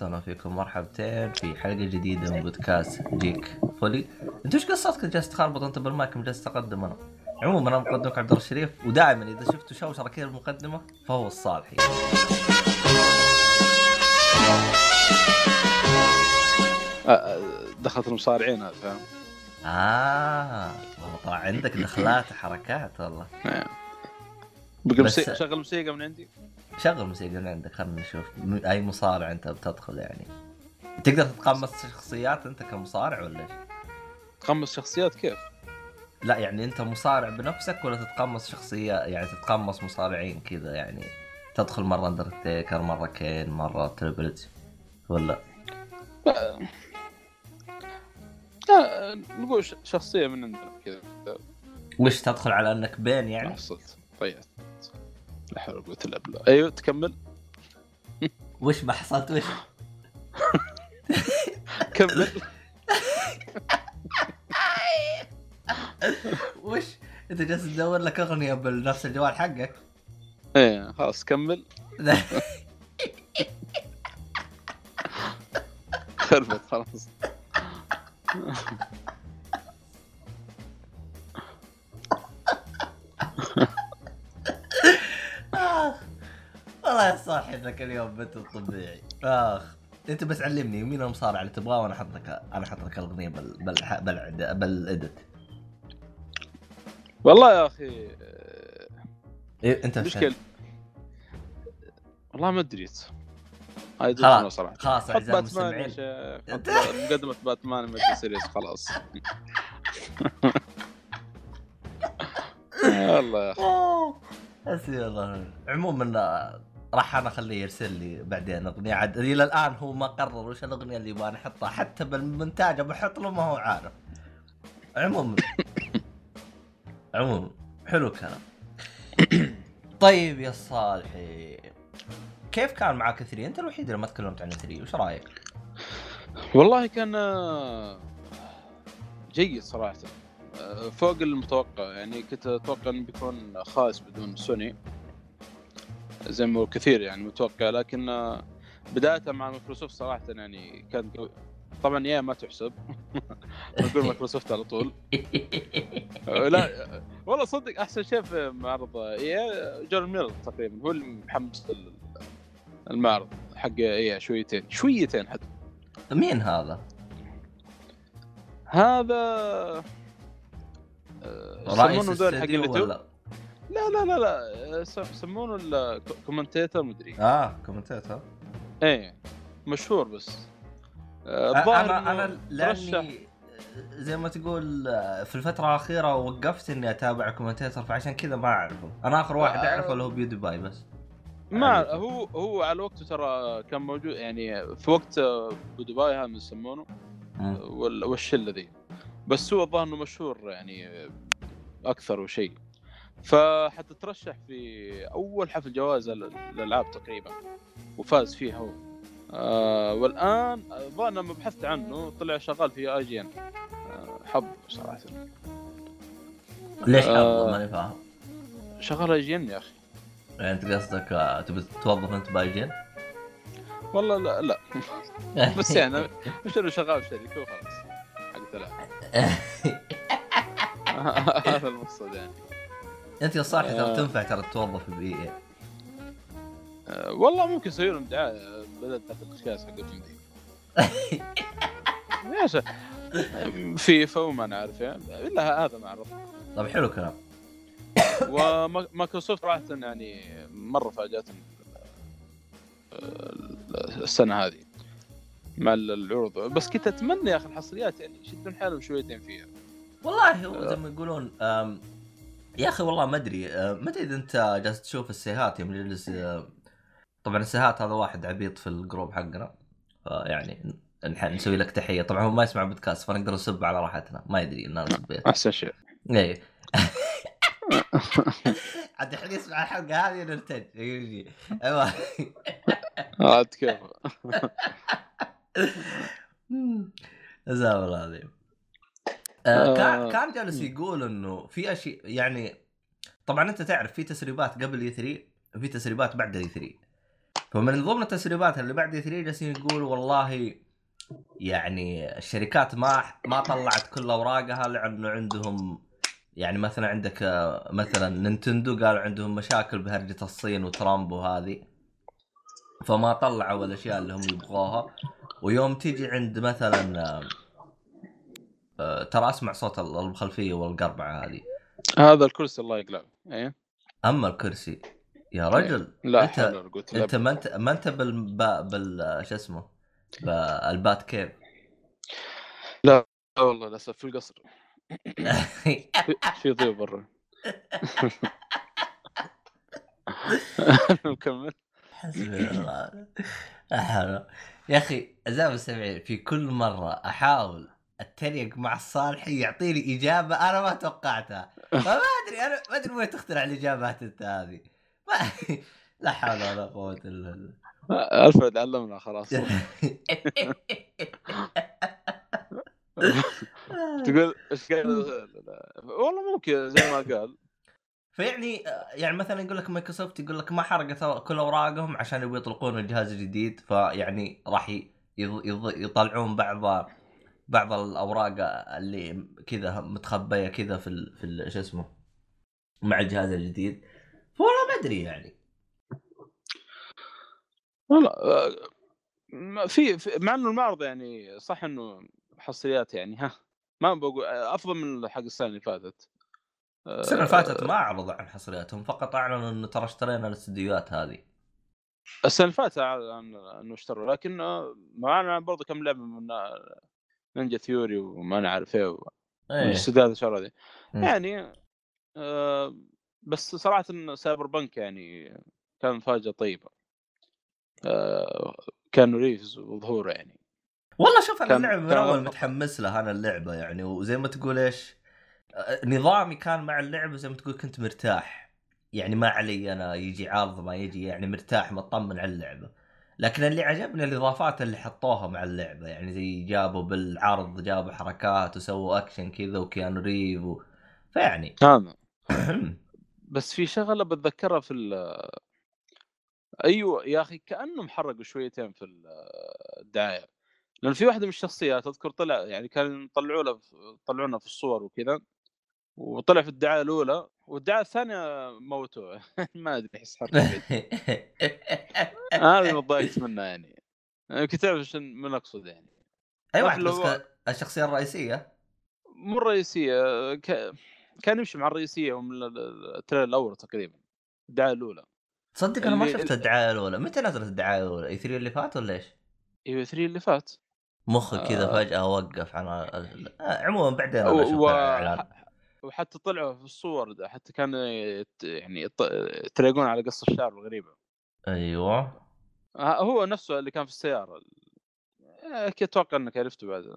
أهلا فيكم مرحبتين في حلقة جديدة من بودكاست جيك فولي. أنت وش قصتك جالس تخربط أنت بالمايك جالس تقدم أنا؟ عموما أنا مقدمك عبد الله الشريف ودائما إذا شفتوا شوشرة كذا المقدمة فهو الصالحي. آه، دخلت المصارعين هذا فاهم آه والله طلع عندك دخلات وحركات والله. نعم. بقى. شغل موسيقى من عندي شغل موسيقى من عندك خلينا نشوف. أي مصارع أنت بتدخل يعني. تقدر تتقمص شخصيات أنت كمصارع ولا إيش؟ تقمص شخصيات كيف؟ لا يعني أنت مصارع بنفسك ولا تتقمص شخصية؟ يعني تتقمص مصارعين كذا يعني؟ تدخل مرة اندرتيكر مرة Kane مرة Triple ولا؟ آه، نقول ش- شخصية من عندنا كذا. وش تدخل على أنك بين يعني؟ حصلت ضيعت لا حول ولا قوة الا بالله أيوه تكمل. وش ما حصلت؟ وش؟ كمل. وش؟ أنت جالس تدور لك أغنية بنفس الجوال حقك؟ إيه خلاص كمل. خربت خلاص. أخ والله يا صاحي انك اليوم بنت الطبيعي. أخ أنت بس علمني مين المصارع اللي تبغاه وأنا أحط لك أنا أحط لك الأغنية بال بال بال بالادت والله يا أخي إيه أنت مشكل والله ما ادريت هاي خلاص صراحة. خلاص إعزائي المستمعين. مقدمة باتمان ما سيريس خلاص. والله يا أخي. حسبي الله. عموما راح أنا أخليه يرسل لي بعدين أغنية عاد. إلى الآن هو ما قرر وش الأغنية اللي يبغى نحطها. حتى بالمونتاج بحط له ما هو عارف. عموما. عموما. حلو الكلام. طيب يا صالحي. كيف كان معك E3 أنت الوحيد اللي ما تكلمت عن E3 وش رأيك؟ والله كان آه، جيد صراحة. آه، فوق المتوقع يعني كنت أتوقع إنه بيكون خايس بدون سوني. زي ما كثير يعني متوقع لكن بداية مع مايكروسوفت صراحة يعني كانت قوي. طبعا يا ما تحسب. نقول مايكروسوفت على طول. لا والله صدق أحسن شيء في معرض إي جون ميلر تقريبا هو اللي محمس ال- المعرض حق آي شويتين شويتين حتى. مين هذا؟ هذا يسمونه حق الاستديو اليوتيوب ولا؟ لا لا لا لا آه، يسمونه ال commentator مدري. آه commentator. إيه مشهور بس. آه، أنا الظاهر أنا إنه لأني زي ما تقول في الفترة الأخيرة وقفت إني أتابع commentator فعشان كذا ما أعرفه، أنا آخر واحد آه. أعرفه اللي هو PewDiePie بس. ما هو هو على وقته ترى كان موجود يعني في وقت آه، PewDiePie هذا يسمونه. والشلة ذي. بس هو الظاهر انه مشهور يعني آه، أكثر وشيء فحتى ترشح في أول حفل جوائز ال- الالعاب تقريبا وفاز فيها هو. آه والآن الظاهر لما بحثت عنه طلع شغال في IGN. حظ صراحة. ليش آه. حظه ماني فاهم؟ شغال IGN يا أخي. يعني أنت قصدك آه، تبي توظف أنت ب IGN؟ والله لا لا. بس يعني مش إنه شغال في شركة وخلاص حق العاب هذا المقصود يعني أنت يا صاحي ترى آه. تنفع ترى توظف ب EA. آه، والله ممكن يسوي لهم دعايه بدل تاخذ الكاس حقتهم دي يا شيخ فيفا وما نعرف يعني إلا هذا ما اعرف طيب حلو كلام. ومايكروسوفت صراحة يعني مرة فاجأتني السنة هذه مع العروض. بس كنت أتمنى يا أخي الحصريات يعني يشدون حالهم شويتين فيها. والله هو زي ما يقولون يا أخي والله ما أدري آه، ما أدري إذا أنت جالس تشوف السيهات يوم نجلس آه، طبعا السيهات هذا واحد عبيط في الجروب حقنا يعني نسوي لك تحية. طبعا هو ما يسمع بودكاست فنقدر نسب على راحتنا. ما يدري إن أنا سبيت أحسن شيء. إيه. عاد الحين يسمع الحلقة هذه نرتج أيوه. عاد كيف؟ جزاه الله العظيم. آه، كان آه. كان جالس يقول إنه في أشياء يعني طبعا أنت تعرف في تسريبات قبل اي 3 وفي تسريبات بعد اي 3 فمن ضمن التسريبات اللي بعد اي 3 جالسين يقول والله يعني الشركات ما ما طلعت كل أوراقها لأنه عندهم يعني مثلا عندك آه، مثلا نينتندو قالوا عندهم مشاكل بهرجة الصين وترامب وهذه. فما طلعوا الأشياء اللي هم يبغوها. ويوم تيجي عند مثلا آه، ترى أسمع صوت الخلفية والقربعة هذه. هذا الكرسي الله يقلعه. إيه؟ أما الكرسي يا رجل لا انت أنت ما انت ما أنت بال بال شو اسمه بالبات كيف. لا والله للأسف في القصر. في- في ضيوف برا. نكمل. حسبي الله. يا أخي اعزائي المستمعين في كل مرة أحاول أتريق مع الصالحي يعطيني إجابة أنا ما توقعتها. فما أدري أنا ما أدري وين تخترع الإجابات أنت هذه. ما... لا حول ولا قوة إلا بالله. الفرد علمنا خلاص. تقول إيش قال؟ والله ممكن زي ما قال. فيعني يعني مثلا يقول لك مايكروسوفت يقول لك ما حرقت كل أوراقهم عشان يبغوا يطلقون الجهاز الجديد فيعني راح يطلعون بعض بعض الأوراق اللي كذا متخبية كذا في. في شو اسمه مع الجهاز الجديد والله ما أدري يعني والله آه، في مع إنه المعرض يعني صح إنه حصريات يعني ها ما بقول أفضل من حق السنة اللي فاتت آه، السنة اللي فاتت ما اعرضوا عن حصرياتهم فقط اعلنوا انه ترى اشترينا الاستديوهات هذه. السنة اللي فاتت انه اشتروا لكن آه، معنا برضه كم لعبة من آه، Ninja Theory وما أنا عارف إيه إيه. الاستديوهات الشهر هذه. يعني آه، بس صراحة Cyberpunk يعني كان مفاجاه طيبة. آه، كانوا ريفز وظهوره يعني. والله شوف أنا كان- اللعبة من كان أول. متحمس لها أنا اللعبة يعني وزي ما تقول إيش آه، نظامي كان مع اللعبة زي ما تقول كنت مرتاح. يعني ما علي أنا يجي عارض ما يجي يعني مرتاح مطمن على اللعبة. لكن اللي عجبني الإضافات اللي حطوها مع اللعبة. يعني زي جابوا بالعرض جابوا حركات وسووا اكشن كذا و Keanu Reeves و... فيعني هذا بس في شغلة بتذكرها في ال أيوه يا أخي كأنهم حرقوا شويتين في ال- الدعايه لأن في واحدة من الشخصيات أذكر طلع يعني كان يطلعوا له يطلعونه في الصور وكذا. وطلع في الدعاية الأولى والدعاية الثانية موتوه ما أدري احس حركه هذا اللي ضايقت منه يعني. يمكن تعرف إيش من أقصد يعني. أي واحد بس الشخصية الرئيسية؟ مو الرئيسية ك... كان يمشي مع الرئيسية من ال- التريلر الأول تقريبا الدعاية الأولى. تصدق أنا ما شفت الدعاية الأولى. متى نزلت الدعاية الأولى؟ إي 3 اللي فات ولا إيش؟ أيوه 3 اللي فات. مخي كذا آه. فجأة وقف عن آه، عموما بعدين أنا و- أشوف و- وحتى طلعوا في الصور ده حتى كان يعني يتريقون على قص الشعر الغريبة. أيوه. هو نفسه اللي كان في السيارة أتوقع إنك عرفته بعد.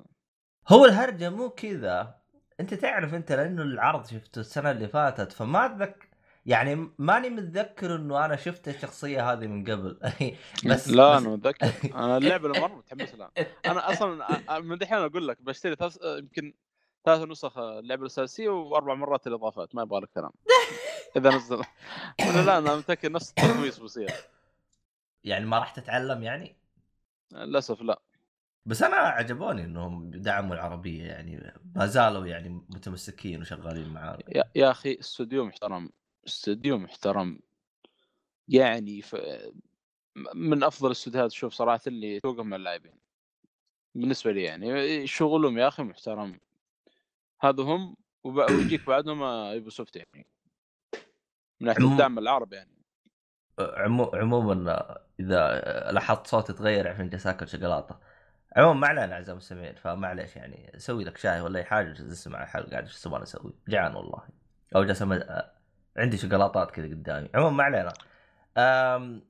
هو الهرجة مو كذا. أنت تعرف أنت لأنه العرض شفته السنة اللي فاتت فما اتذكر يعني ماني متذكر إنه أنا شفت الشخصية هذه من قبل. بس لا أنا متذكر. أنا اللعبة مرة متحمس لها. أنا أصلا من دحين أقول لك بشتري يمكن ثلاث نسخ اللعبه الاساسيه وأربع مرات الإضافات ما يبغى لك كلام. إذا نزل. ولا لا أنا متأكد نفس التحميس بيصير يعني ما راح تتعلم يعني؟ للأسف لا. بس أنا عجبوني إنهم دعموا العربية يعني ما زالوا يعني متمسكين وشغالين معاه يا, يا أخي استوديو محترم استوديو محترم. يعني ف... من أفضل الاستوديوهات شوف صراحة اللي توقف مع اللاعبين. بالنسبة لي يعني شغلهم يا أخي محترم. هذا هم ويجيك بعدهم يوبي سوفت يعني. من ناحية الدعم العربي يعني. عمو... عموما إذا لاحظت صوتي تغير عشان جالس اكل شوكولاته عموما ما علينا اعزائي المستمعين فمعليش يعني سوي لك شاي ولا أي حاجة جالس اسمع الحلقة قاعد إيش تبغى أسوي؟ جعان والله. أو جالس عندي شوكولاتات كذا قدامي. عموما ما علينا. أم...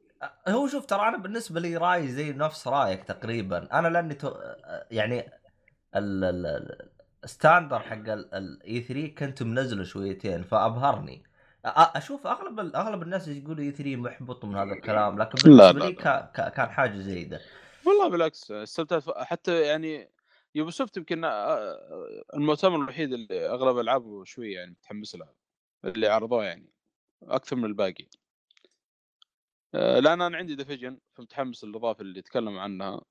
هو شوف ترى أنا بالنسبة لي رأيي زي نفس رأيك تقريبا. أنا لأني تو... يعني ال... ال... ال standard حق ال E3 كنت منزله شويتين فأبهرني. أشوف أغلب أغلب الناس يقولوا E3 محبط من هذا الكلام لكن بالنسبة لي. كان حاجة زايدة. والله بالعكس استمتعت حتى يعني يوبي سوفت يمكن المؤتمر الوحيد اللي أغلب ألعابه شوي يعني متحمس لها اللي عرضوه يعني أكثر من الباقي. لأن أنا عندي ديفيجن فمتحمس للإضافة اللي تكلموا عنها.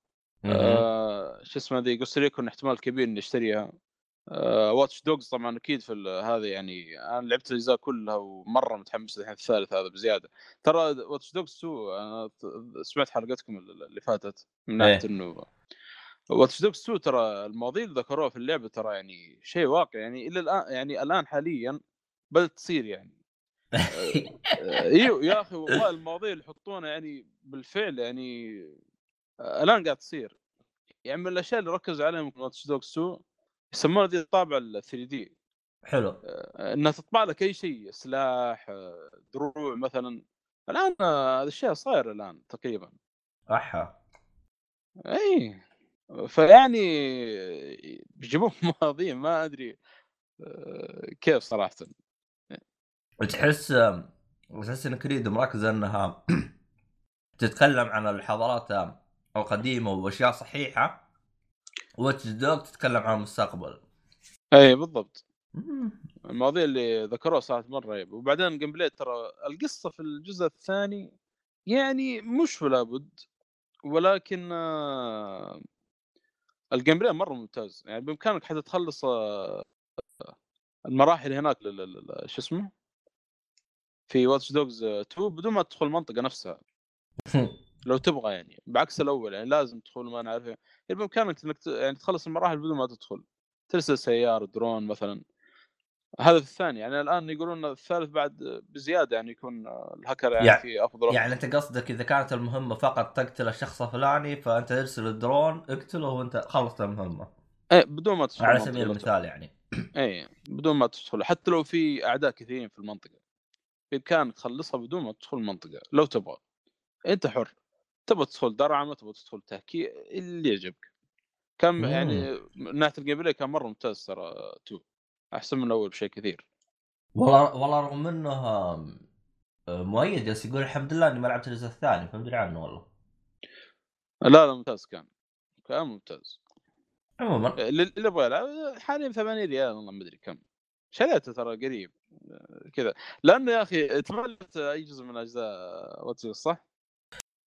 آه، شو اسمه ذي لكم احتمال كبير إني أشتريها. واتش دوجز طبعا أكيد في هذا يعني أنا لعبت الأجزاء كلها ومرة متحمس الحين الثالث هذا بزيادة. ترى واتش دوجز 2 أنا سمعت حلقتكم اللي فاتت من ناحية إيه. إنه واتش دوجز 2 ترى المواضيع اللي ذكروها في اللعبة ترى يعني شيء واقع يعني إلى الآن يعني الآن حاليا بدأت تصير يعني. آه، إيوه يا أخي والله المواضيع اللي يحطونها يعني بالفعل يعني آه، الآن قاعد تصير. يعني من الأشياء اللي ركزوا عليها واتش دوجز 2 يسمونها ذي الطابع ال 3D حلو. إنها تطبع لك أي شيء سلاح آه، دروع مثلا. الآن آه، هذا الشيء صاير الآن تقريبا. أحا. إي. فيعني بيجيبون مواضيع ما أدري آه، كيف صراحة. تحس تحس إن Creed مركزه إنها تتكلم عن الحضارات القديمة وأشياء صحيحة. Watch Dogs تتكلم عن المستقبل. اي بالضبط. المواضيع اللي ذكروها صارت مرة رهيب وبعدين ال gameplay ترى القصة في الجزء الثاني يعني مش ولا بد ولكن آه، ال gameplay مرة ممتاز. يعني بإمكانك حتى تخلص آه، المراحل هناك شو اسمه؟ في واتش دوجز 2 بدون ما تدخل المنطقة نفسها. لو تبغى يعني بعكس الأول يعني لازم تدخل ما نعرف. يعني بامكانك إنك يعني تخلص المراحل بدون ما تدخل ترسل سيارة درون مثلا. هذا في الثاني يعني الآن يقولون الثالث بعد بزيادة يعني يكون الهكر يعني, يعني- في افضل يعني أنت قصدك إذا كانت المهمة فقط تقتل الشخص الفلاني فأنت ترسل الدرون اقتله وأنت خلصت المهمة. إيه بدون ما تدخل على سبيل. المثال يعني. إيه بدون ما تدخل. حتى لو في أعداء كثيرين في المنطقة بامكانك تخلصها بدون ما تدخل المنطقة لو تبغى. أنت حر. تبغى تدخل درعم تبغى تدخل تهكي اللي يعجبك. كان مم. يعني من ناحيه ال game كان مرة ممتاز ترى two. أحسن من الأول بشيء كثير. والله والله رغم إنه آه، مؤيد جالس يقول الحمد لله إني ما لعبت الجزء الثاني فما أدري عنه والله. لا لا ممتاز كان. كان ممتاز. عموما. اللي اللي يبغى يلعب حاليا 8 ريال والله ما أدري كم. شريته ترى قريب آه، كذا. لأنه يا أخي تملت أي جزء من أجزاء Watch صح؟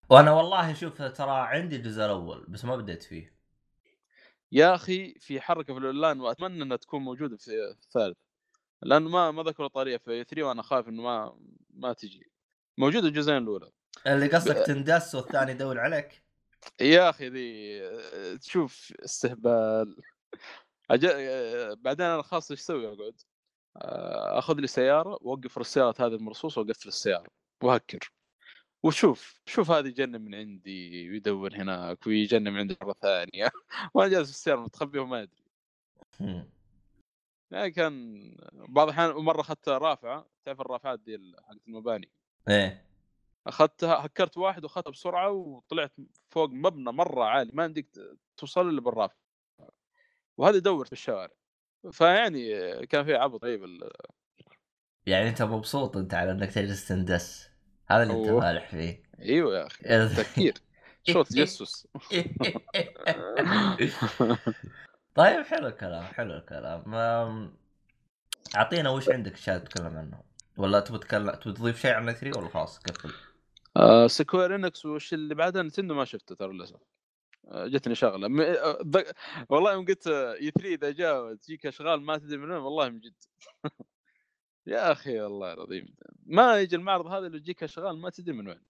وأنا والله شوف ترى عندي الجزء الأول بس ما بديت فيه. يا أخي في حركة في الاونلاين وأتمنى إنها تكون موجودة في الثالث. لأنه ما ما ذكروا طريقة في 3 وأنا خايف إنه ما ما تجي. موجوده الجزئين الأولى. اللي قصدك تندس والثاني يدور عليك؟ يا أخي ذي تشوف استهبال. أج... بعدين أنا خاص إيش أسوي أقعد؟ آه، أخذ لي سيارة وأوقف السيارات هذه المرصوصة وأقفل السيارة. وهكر وشوف شوف هذا يجنن من عندي ويدور هناك ويجنن من عندي مرة ثانية. وأنا جالس في السيارة متخبي وما أدري. يعني كان بعض الأحيان مرة اخذت رافعة. تعرف الرافعات دي حقت المباني؟ إيه. أخذتها هكرت واحد وأخذتها بسرعة وطلعت فوق مبنى مرة عالي. ما عندك ت- توصل إلا بالرافعة. وهذا يدور في الشوارع. فيعني كان في عبط طيب يعني أنت مبسوط أنت على إنك تجلس تندس. هذا اللي أنت. فالح فيه. أيوه يا أخي تفكير. شو تجسس طيب حلو الكلام حلو الكلام. أعطينا وش عندك اشياء تتكلم عنه؟ ولا تبي تتكلم تبي تضيف شيء عن 3 ولا خلاص قفل. آه، سكوير انكس وش اللي بعدها نتندو ما شفته ترى للأسف. آه، جتني شغلة. م... آه، والله يوم قلت E3 إذا جاء تجيك أشغال ما تدري من وين والله من جد. يا أخي والله العظيم. ما يجي المعرض هذا اللي يجيك أشغال ما تدري من وين.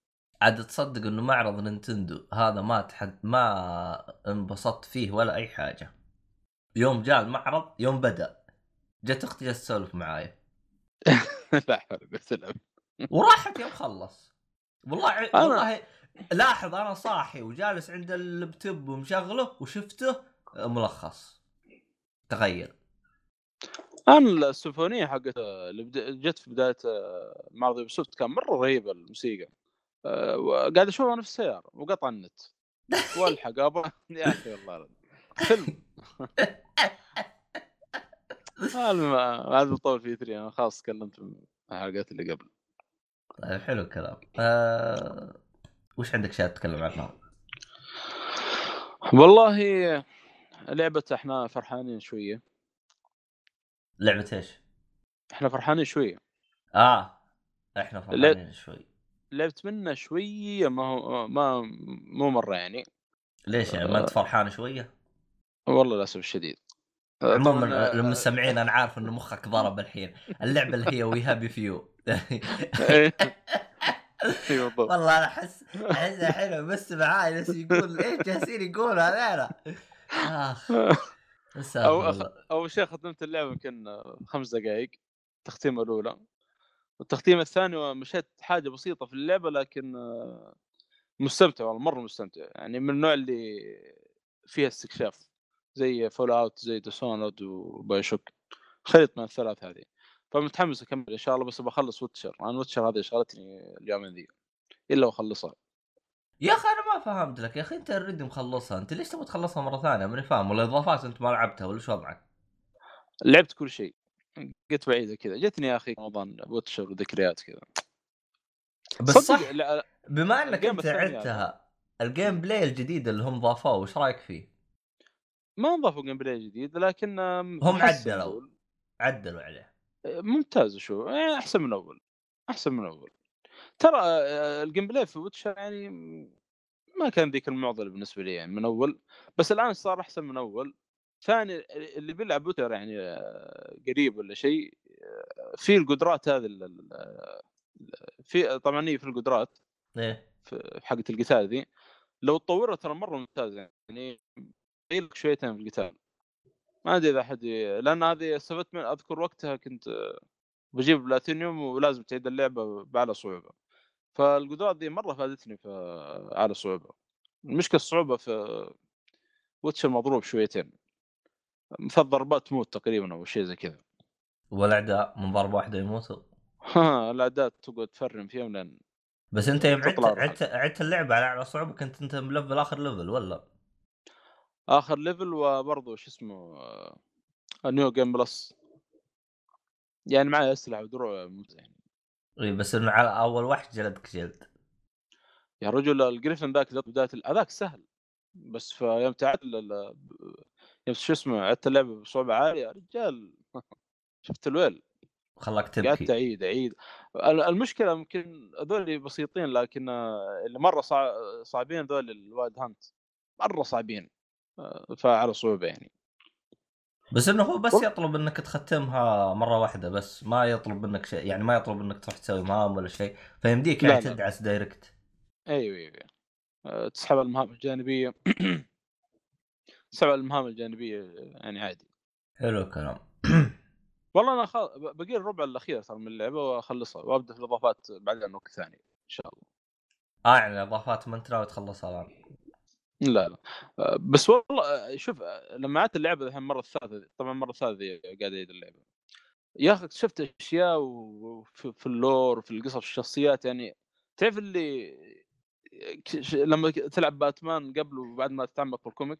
عاد تصدق إنه معرض نينتندو هذا ما تحد ما انبسطت فيه ولا أي حاجة. يوم جاء المعرض يوم بدأ. جت أختي جالسه تسولف معاي لا حول ولا وراحت يوم خلص. والله أنا- والله لاحظ أنا صاحي وجالس عند اللابتوب ومشغله وشفته ملخص. تغير أنا السيمفونية حقت اللي جت في بداية معرض يوبسوفت كان مرة رهيبه الموسيقى. آه، وقاعد أشوفها أنا في السيارة وقطع النت. والحق أبغى يا أخي والله فيلم. ما عاد بطول في 3 أنا خلاص تكلمت في الحلقات اللي قبل. طيب حلو الكلام. آه... وش عندك شيء تتكلم عنها؟ والله لعبة إحنا فرحانين شوية. لعبة إيش؟ إحنا فرحانين شوية. آه إحنا فرحانين شوي. لعبت منه شوية ما هو ما مو مرة يعني. ليش يعني؟ ما أنت فرحان شوية؟ والله للأسف الشديد. عموما طبعاً، آه، المستمعين أنا عارف ان مخك ضرب الحين. اللعبة اللي هي We Happy Few والله أنا أحس أحس الحين بس معاي ناس يقول إيش جالسين يقولوا آخ. أو أخ- اول شيء ختمت اللعبة يمكن خمس دقائق التختيمة الأولى. والتختيمة الثانية مشيت حاجة بسيطة في اللعبة لكن مستمتع والله مرة مستمتع. يعني من النوع اللي فيها استكشاف زي Fallout زي Dishonored و BioShock خليط من الثلاث هذه. فمتحمس أكمل إن شاء الله بس بخلص Witcher أنا Witcher هذه شغلتني اليومين ذي. إلا وأخلصها. يا أخي أنا ما فهمت لك يا أخي أنت already مخلصها أنت ليش تبغى تخلصها مرة ثانية؟ ماني فاهم ولا إضافات أنت ما لعبتها ولا شو وضعك؟ لعبت كل شيء. قلت بعيدة كذا. جتني يا أخي رمضان ويتشر وذكريات كذا. بس صح. لا- بما إنك أنت عدتها ال gameplay الجديد اللي هم ضافوه وش رأيك فيه؟ ما ضافوا gameplay جديد لكن هم عدلوا. عدلوا عليه. ممتاز شو يعني أحسن من أول. أحسن من أول. ترى آه، ال gameplay في ويتشر يعني ما كان ذيك المعضلة بالنسبة لي يعني من أول بس الآن صار أحسن من أول. ثاني اللي بيلعب ويتشر يعني آه، قريب ولا شيء آه، في القدرات هذه في طبعا هي في القدرات إيه. في حقه القتال ذي. لو تطورها ترى مرة ممتازه يعني لك شويتين في القتال. ما أدري إذا أحد لأن هذه استفدت من أذكر وقتها كنت بجيب بلاتينيوم ولازم تعيد اللعبة باعلى صعوبة. فالقدرات ذي مرة فادتني في اعلى صعوبة. المشكلة الصعوبة في ويتشر مضروب شويتين. مثل ضربات تموت تقريبا أو شيء زي كذا. والأعداء من ضربه واحدة يموتوا؟ ها الأعداء تقعد تفرم فيهم لأن بس أنت يوم عدت. عدت عدت اللعبة على أعلى صعوبة كنت أنت ملفل آخر level ولا؟ آخر level وبرضه شو اسمه new game plus يعني معي أسلحة ودروع يعني اي بس إنه على أول واحد جلدك جلد. يا رجل الجريفن ذاك بداية هذاك سهل. بس في يوم تعدل يوم شو اسمه عدت اللعبة بصعوبه عالية يا رجال. شفت الويل؟ خلاك قعدت تبكي أعيد أعيد. ال- المشكلة يمكن هذول بسيطين لكن اللي مرة صع... صعبين هذول ال Wild Hunt مرة صعبين آه، فعلى صعوبه يعني. بس إنه هو بس. يطلب إنك تختمها مرة واحدة بس ما يطلب منك شيء يعني ما يطلب إنك تروح تسوي مهام ولا شيء فيمديك يعني. تدعس دايركت أيوه أيوه آه، تسحب المهام الجانبية. تسحب المهام الجانبية يعني عادي. حلو الكلام. والله أنا خ... بقي الربع الأخير صار من اللعبة وأخلصها وأبدأ في الإضافات بعدين وقت ثاني إن شاء الله. آه يعني اضافات ما أنت ناوي تخلصها الآن. لا لا. آه، بس والله آه، شوف آه، لما عدت اللعبة الحين المره الثالثة طبعا المره الثالثة قاعد اعيد اللعبة. يا أخي اكتشفت أشياء في ال lore وفي القصص الشخصيات يعني تعرف اللي لما تلعب باتمان قبل وبعد ما تتعمق في ال comic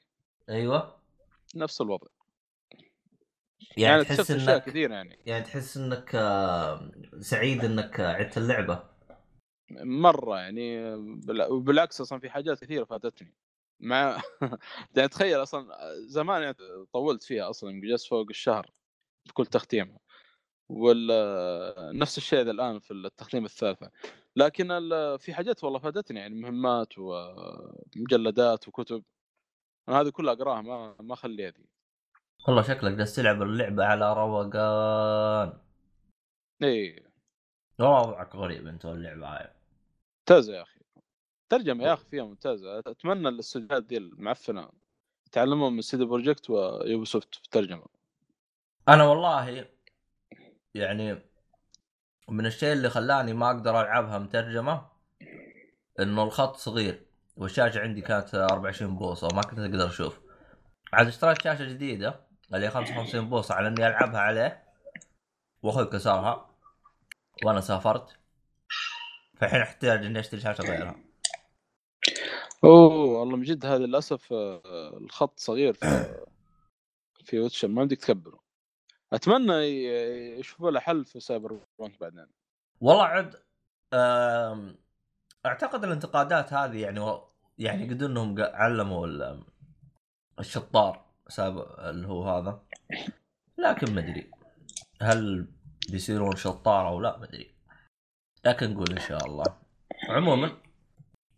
أيوه. نفس الوضع. يعني, يعني تحس إنك كثير يعني. يعني تحس إنك سعيد إنك عدت اللعبة. مرة يعني بال- وبالعكس أصلا في حاجات كثيرة فاتتني. مع يعني تخيل أصلا زمان يعني طولت فيها أصلا جلست فوق الشهر في كل تختيمه وال نفس الشيء ذا الآن في التختيم الثالثة. لكن ال- في حاجات والله فادتني يعني مهمات ومجلدات وكتب. أنا هذه كلها أقراها ما ما أخليها ذي. والله شكلك جالس تلعب اللعبة على روقان. اي وضعك غريب أنت واللعبة هاي. ممتازة يا أخي. ترجمه يا أخي فيها ممتازه أتمنى الاستوديوهات دي المعفنة يتعلمون من CD Projekt و Ubisoft في الترجمة. أنا والله يعني من الشيء اللي خلاني ما أقدر ألعبها مترجمة إنه الخط صغير والشاشة عندي كانت 24 بوصة وما كنت أقدر أشوف. عاد اشتريت شاشة جديدة اللي هي 55 بوصة على إني ألعبها عليه وأخوي كسرها وأنا سافرت. فالحين أحتاج إني أشتري شاشة غيرها. أوه والله من جد هذا للأسف آه، الخط صغير في في ويتشر ما بدك تكبره. أتمنى يشوفوا له حل في سايبر بانك بعدين. والله عد أعتقد الانتقادات هذه يعني يعني قد إنهم علموا ال- الشطار ساب اللي هو هذا. لكن ما أدري هل بيصيرون شطار أو لا ما أدري. لكن نقول إن شاء الله. عموما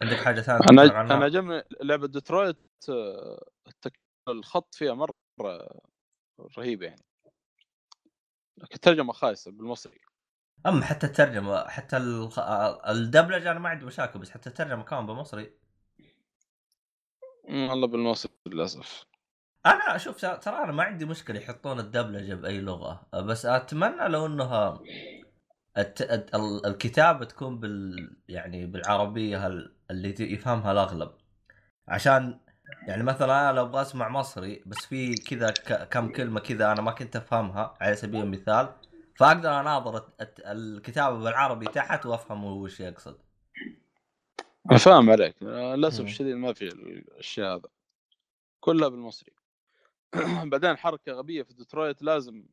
عندك حاجة ثانية أنا؟ أنا عجبني لعبة ديترويت آه، الخط فيها مرة رهيب يعني. لكن الترجمه خايسة بالمصري. أما حتى الترجمة حتى الخ- الدبلجه أنا ما عندي مشاكل بس حتى الترجمة كمان بالمصري. والله بالمصري للأسف. أنا أشوف ترى أنا ما عندي مشكلة يحطون الدبلجه بأي لغة بس أتمنى لو إنها الت... الت- ال- الكتابة تكون بال يعني بالعربية هال... اللي يفهمها الأغلب. عشان يعني مثلا أنا لو أبغى أسمع مصري بس في كذا. كم كلمة كذا أنا ما كنت أفهمها على سبيل المثال فأقدر أناظر الكتابة بالعربي تحت وأفهم هو وش يقصد. أنا فاهم عليك. للأسف. الشديد ما في الاشياء هذا. كلها بالمصري. بعدين حركة غبية في ديترويت لازم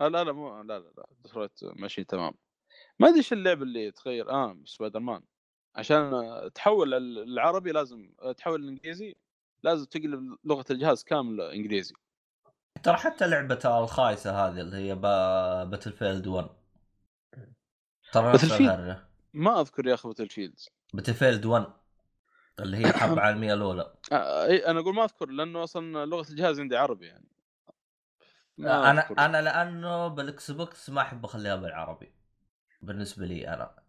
آه لا لا مو لا لا لا ديترويت ماشي تمام. ما أدري إيش اللعبه اللي تغير آه سبايدر مان عشان تحول ال- العربي لازم تحول الإنجليزي لازم تقلب لغة الجهاز كامل إنجليزي. ترى حتى لعبة الخايسة هذه اللي هي. باتل فيلد 1 ترى ما أذكر يا أخي باتل فيلد باتل فيلد 1 اللي هي الحرب العالمية الأولى. آه إي، أنا أقول ما أذكر لأنه أصلا لغة الجهاز عندي عربي يعني. أنا أذكر. أنا لأنه بالاكس بوكس ما أحب أخليها بالعربي. بالنسبة لي أنا.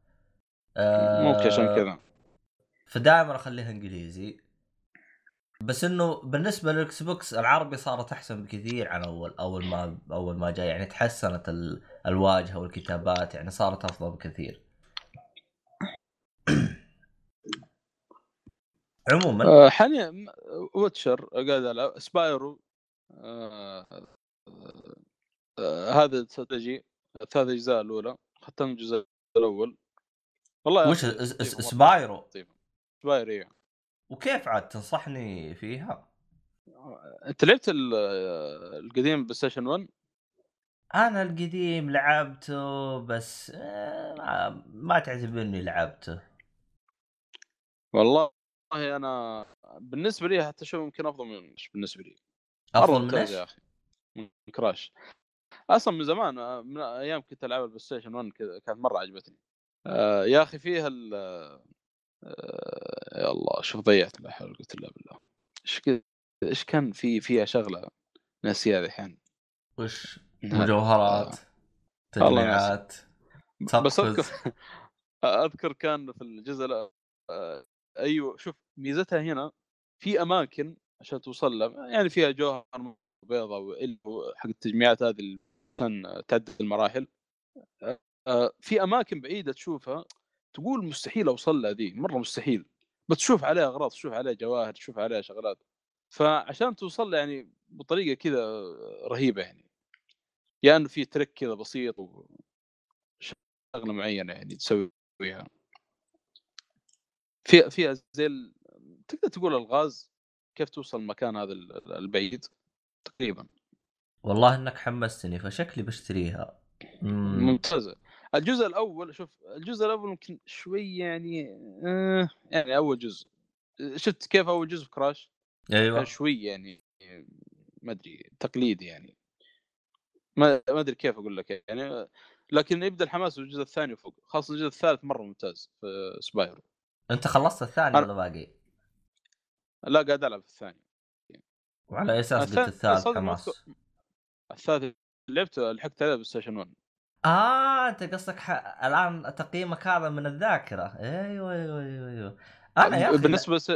ممكن عشان كذا. فدائما أخليها إنجليزي. بس إنه بالنسبة للإكس بوكس العربي صارت أحسن بكثير عن أول أول ما أول ما جاء. يعني تحسنت ال... الواجهة والكتابات يعني صارت أفضل بكثير. عموما. آه، حاليا ويتشر قاعد العب سبايرو آه، آه، هذا استراتيجي الثلاث اجزاء الأولى ختمت الجزء الأول. والله وش. سبايرو. سبايرو إيه. وكيف عاد تنصحني فيها؟ أنت لعبت ال- القديم بلاي ستيشن 1 أنا القديم لعبته بس آه، ما- تعتبرني لعبته والله أنا بالنسبة لي حتى شو يمكن أفضل من مش بالنسبة لي أفضل من إيش؟ يا أخي من كراش أصلا من زمان آه، من أيام كنت ألعب البلاي ستيشن 1 كذا كانت مرة عجبتني آه يا أخي فيها ال آه يا الله شوف ضيعت لا حول ولا قوة إلا بالله. إيش إيش كان في فيها شغلة ناسيها الحين؟ وش؟ مجوهرات والله تجميعات بس. أذكر أذكر كان في الجزء آه، أيوه شوف ميزتها هنا في أماكن عشان توصل لها يعني فيها جوهر بيضاء حق التجميعات هذه اللي كان تعدد المراحل. آه، في أماكن بعيدة تشوفها تقول مستحيل أوصل لها ذي مرة مستحيل بتشوف عليها أغراض تشوف عليها جواهر تشوف عليها شغلات فعشان توصل لها يعني بطريقة كذا رهيبة يعني. يا إنه في ترك كذا بسيط و شغلة معينة يعني تسويها. في فيها زي ال... تقدر تقول الغاز كيف توصل المكان هذا ال- البعيد تقريبا. والله إنك حمستني فشكلي بشتريها. مم. ممتازة. الجزء الأول شوف الجزء الأول يمكن شوي يعني آه يعني أول جزء. شفت كيف أول جزء في كراش أيوه. كان شوي يعني ما أدري تقليدي يعني. ما ما أدري كيف أقول لك يعني لكن يبدأ الحماس في الجزء الثاني وفوق خاصة الجزء الثالث مرة ممتاز في سبايرو أنت خلصت الثاني ولا باقي؟ لا قاعد ألعب في الثاني. وعلى أي أساس قلت الثالث حماس؟ الثالث لعبت لحقت عليه بلاي ستيشن 1 آه أنت قصدك ح... الآن تقييمك هذا من الذاكرة. أيوه أيوه أيوه أيوه. أنا يا أخي بالنسبة س...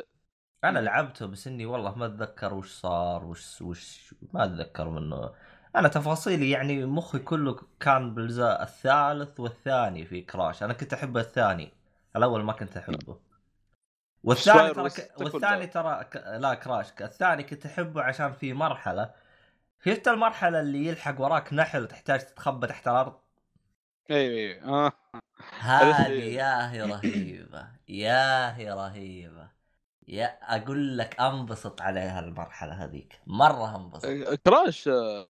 أنا لعبته بس إني والله ما أتذكر وش صار وش وش ما أتذكر منه. أنا تفاصيلي يعني مخي كله كان بالجزء الثالث والثاني في كراش. أنا كنت أحب الثاني. الأول ما كنت أحبه. والثاني ترى ك... والثاني ترى ك... لا كراش. الثاني كنت أحبه عشان في مرحلة. شفت المرحلة اللي يلحق وراك نحل وتحتاج تتخبى تحت الأرض. أيوه أيوه. آه. هذه إيه. يا هي رهيبة يا هي رهيبة. يا أقول لك أنبسط عليها المرحلة هذيك مرة أنبسط. كراش آه،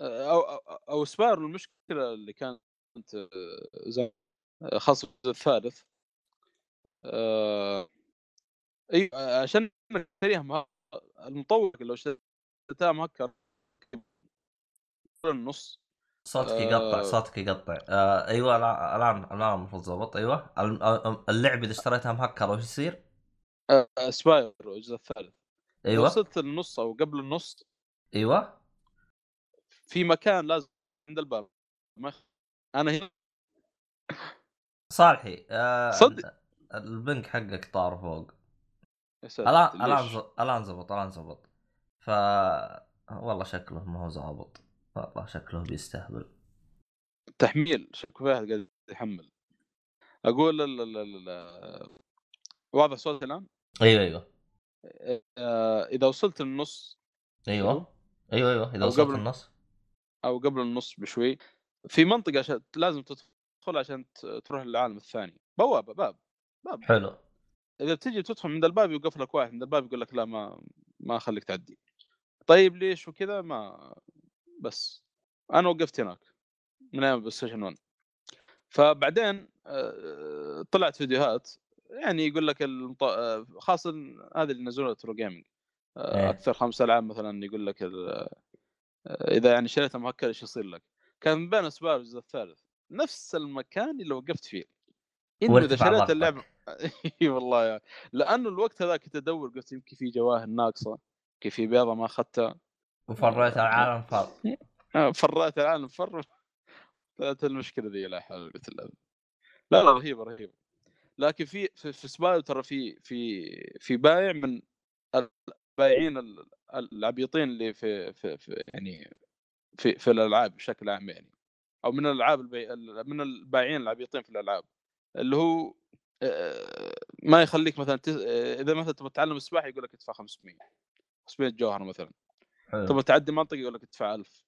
أو أو, أو سبايرو المشكلة اللي كانت آه، آه، خاصة الثالث. آه، أي عشان تشتريها مه- المطور لو اشتريتها مهكر النص. صوتك يقطع آه. صوتك يقطع. آه أيوه الآن الآن المفروض ضبط. أيوه. ال- ال- اللعبة إذا اشتريتها مهكرة وش يصير؟ آه، سبايرو الجزء الثالث. أيوه. وصلت النص أو قبل النص أيوه. في مكان لازم عند الباب. ما أنا هنا. صالحي آه صدق. البنك حقك طار فوق. الآن الآن الآن زبط الآن زبط. ف والله شكله ما هو ظابط والله شكله بيستهبل. تحميل في واحد قاعد يحمل. أقول ال ال ال ال- واضح صوتي الآن؟ أيوه أيوه. آه، إذا وصلت النص أيوه أيوه أيوه إذا وصلت النص. أو قبل النص بشوي. في منطقة عشان لازم تدخل عشان تروح للعالم الثاني. بوابة باب باب. حلو. إذا بتجي تدخل من الباب يوقف لك واحد من الباب يقول لك لا ما ما أخليك تعدي. طيب ليش وكذا؟ ما بس. أنا وقفت هناك من أيام PlayStation 1 فبعدين آه، طلعت فيديوهات يعني يقول لك المط... آه، خاصة هذه اللي نزلوها True Gaming إيه. أكثر خمس ألعاب مثلا يقول لك ال- آه، إذا يعني شريتها مهكر إيش يصير لك؟ كان من بين اسباب الجزء الثالث. نفس المكان اللي وقفت فيه. انه إذا شريت. اللعبة إي والله يا. لأنه الوقت هذاك كنت ادور قلت يمكن في جواهر ناقصة يمكن في بيضة ما أخذتها. وفريت العالم فاض آه، فريت العالم فر. طلعت المشكلة ذي لا حول ولا قوه الا لا لا رهيبة رهيبة. لكن في في, في Spyro ترى في في في بايع من البايعين ال- العبيطين اللي في في, في يعني في في الألعاب بشكل عام يعني. أو من الألعاب البي... من البايعين العبيطين في الألعاب. اللي هو آه، ما يخليك مثلا تس... آه، إذا مثلا تبغى تتعلم السباحه يقول لك ادفع 500 500 جوهر مثلا. حلو. تبغى تعدي منطقه يقول لك ادفع 1000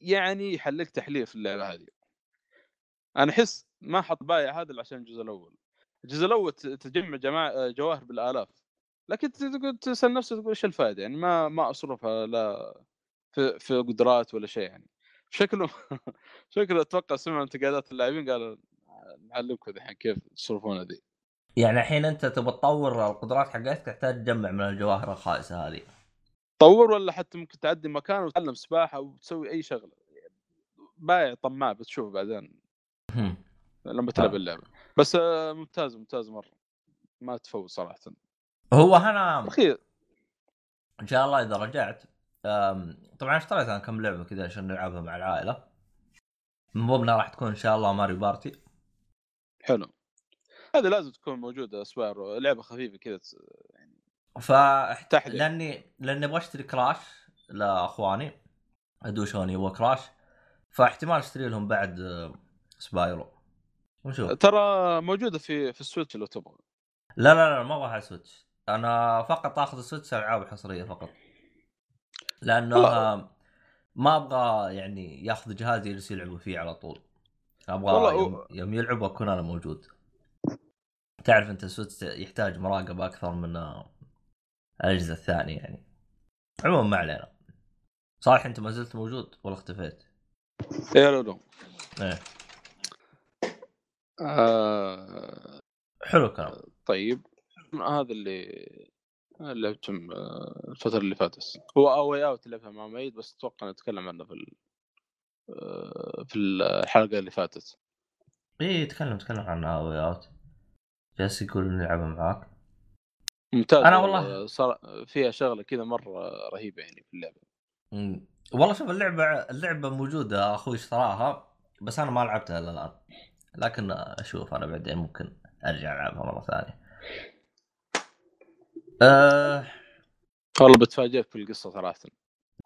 يعني يحلك تحليل في اللعبة هذه. أنا أحس ما حط بايع هذا عشان الجزء الأول. الجزء الأول ت- تجمع جماعة جواهر بالآلاف. لكن ت- تقول تسأل نفسك تقول إيش الفائدة؟ يعني ما ما أصرفها لا في, في قدرات ولا شيء يعني. شكله شكله أتوقع سمع انتقادات اللاعبين قالوا نعلمكم الحين كيف تصرفون ذي يعني الحين أنت تبغى تطور القدرات حقتك تحتاج تجمع من الجواهر الخائسه هذه. طور ولا حتى ممكن تعدي مكان وتتعلم سباحة وتسوي أي شغلة؟ بايع طماع بتشوف بعدين. لما تلعب آه. اللعبة. بس آه، ممتاز ممتاز مرة. ما تفوت صراحة. هو أنا أخير. إن شاء الله إذا رجعت طبعا اشتريت أنا كم لعبة كذا عشان نلعبها مع العائلة. من ضمنها راح تكون إن شاء الله Mario Party. حلو. هذه لازم تكون موجودة أسبوع لعبة خفيفة كذا تحليل. لاني لاني أبغى اشتري Crash لاخواني ادوشون يبغى Crash فاحتمال اشتري لهم بعد آه، Spyro. ونشوف ترى موجودة في في ال Switch لو تبغى. لا لا لا ما أبغى على Switch. أنا فقط آخذ ال Switch ألعاب حصرية فقط. لأنه. ما أبغى يعني ياخذ جهازي يجلس يلعبوا فيه على طول. أبغى يوم, يوم يلعب اكون أنا موجود. تعرف أنت ال Switch يحتاج مراقبة أكثر من الأجهزة الثانية يعني. عموما ما علينا. صالح أنت ما زلت موجود ولا اختفيت؟ إيه لا إيه. آه. حلو الكلام. طيب. هذا اللي لعبتهم آه، الفترة اللي فاتت. هو A Way Out لعبها مع ميد بس أتوقع نتكلم عنه في ال- آه، في الحلقة اللي فاتت. إيه تكلم تكلم عن A Way Out جالس يقول نلعبها معاك. ممتاز أنا والله- صار فيها شغلة كذا مرة رهيبة يعني في اللعبة. مم. والله شوف اللعبة اللعبة موجودة أخوي اشتراها بس أنا ما لعبتها الا الآن. لكن أشوف أنا بعدين ممكن أرجع ألعبها مرة ثانية. آه... والله بتفاجئك في القصة صراحة.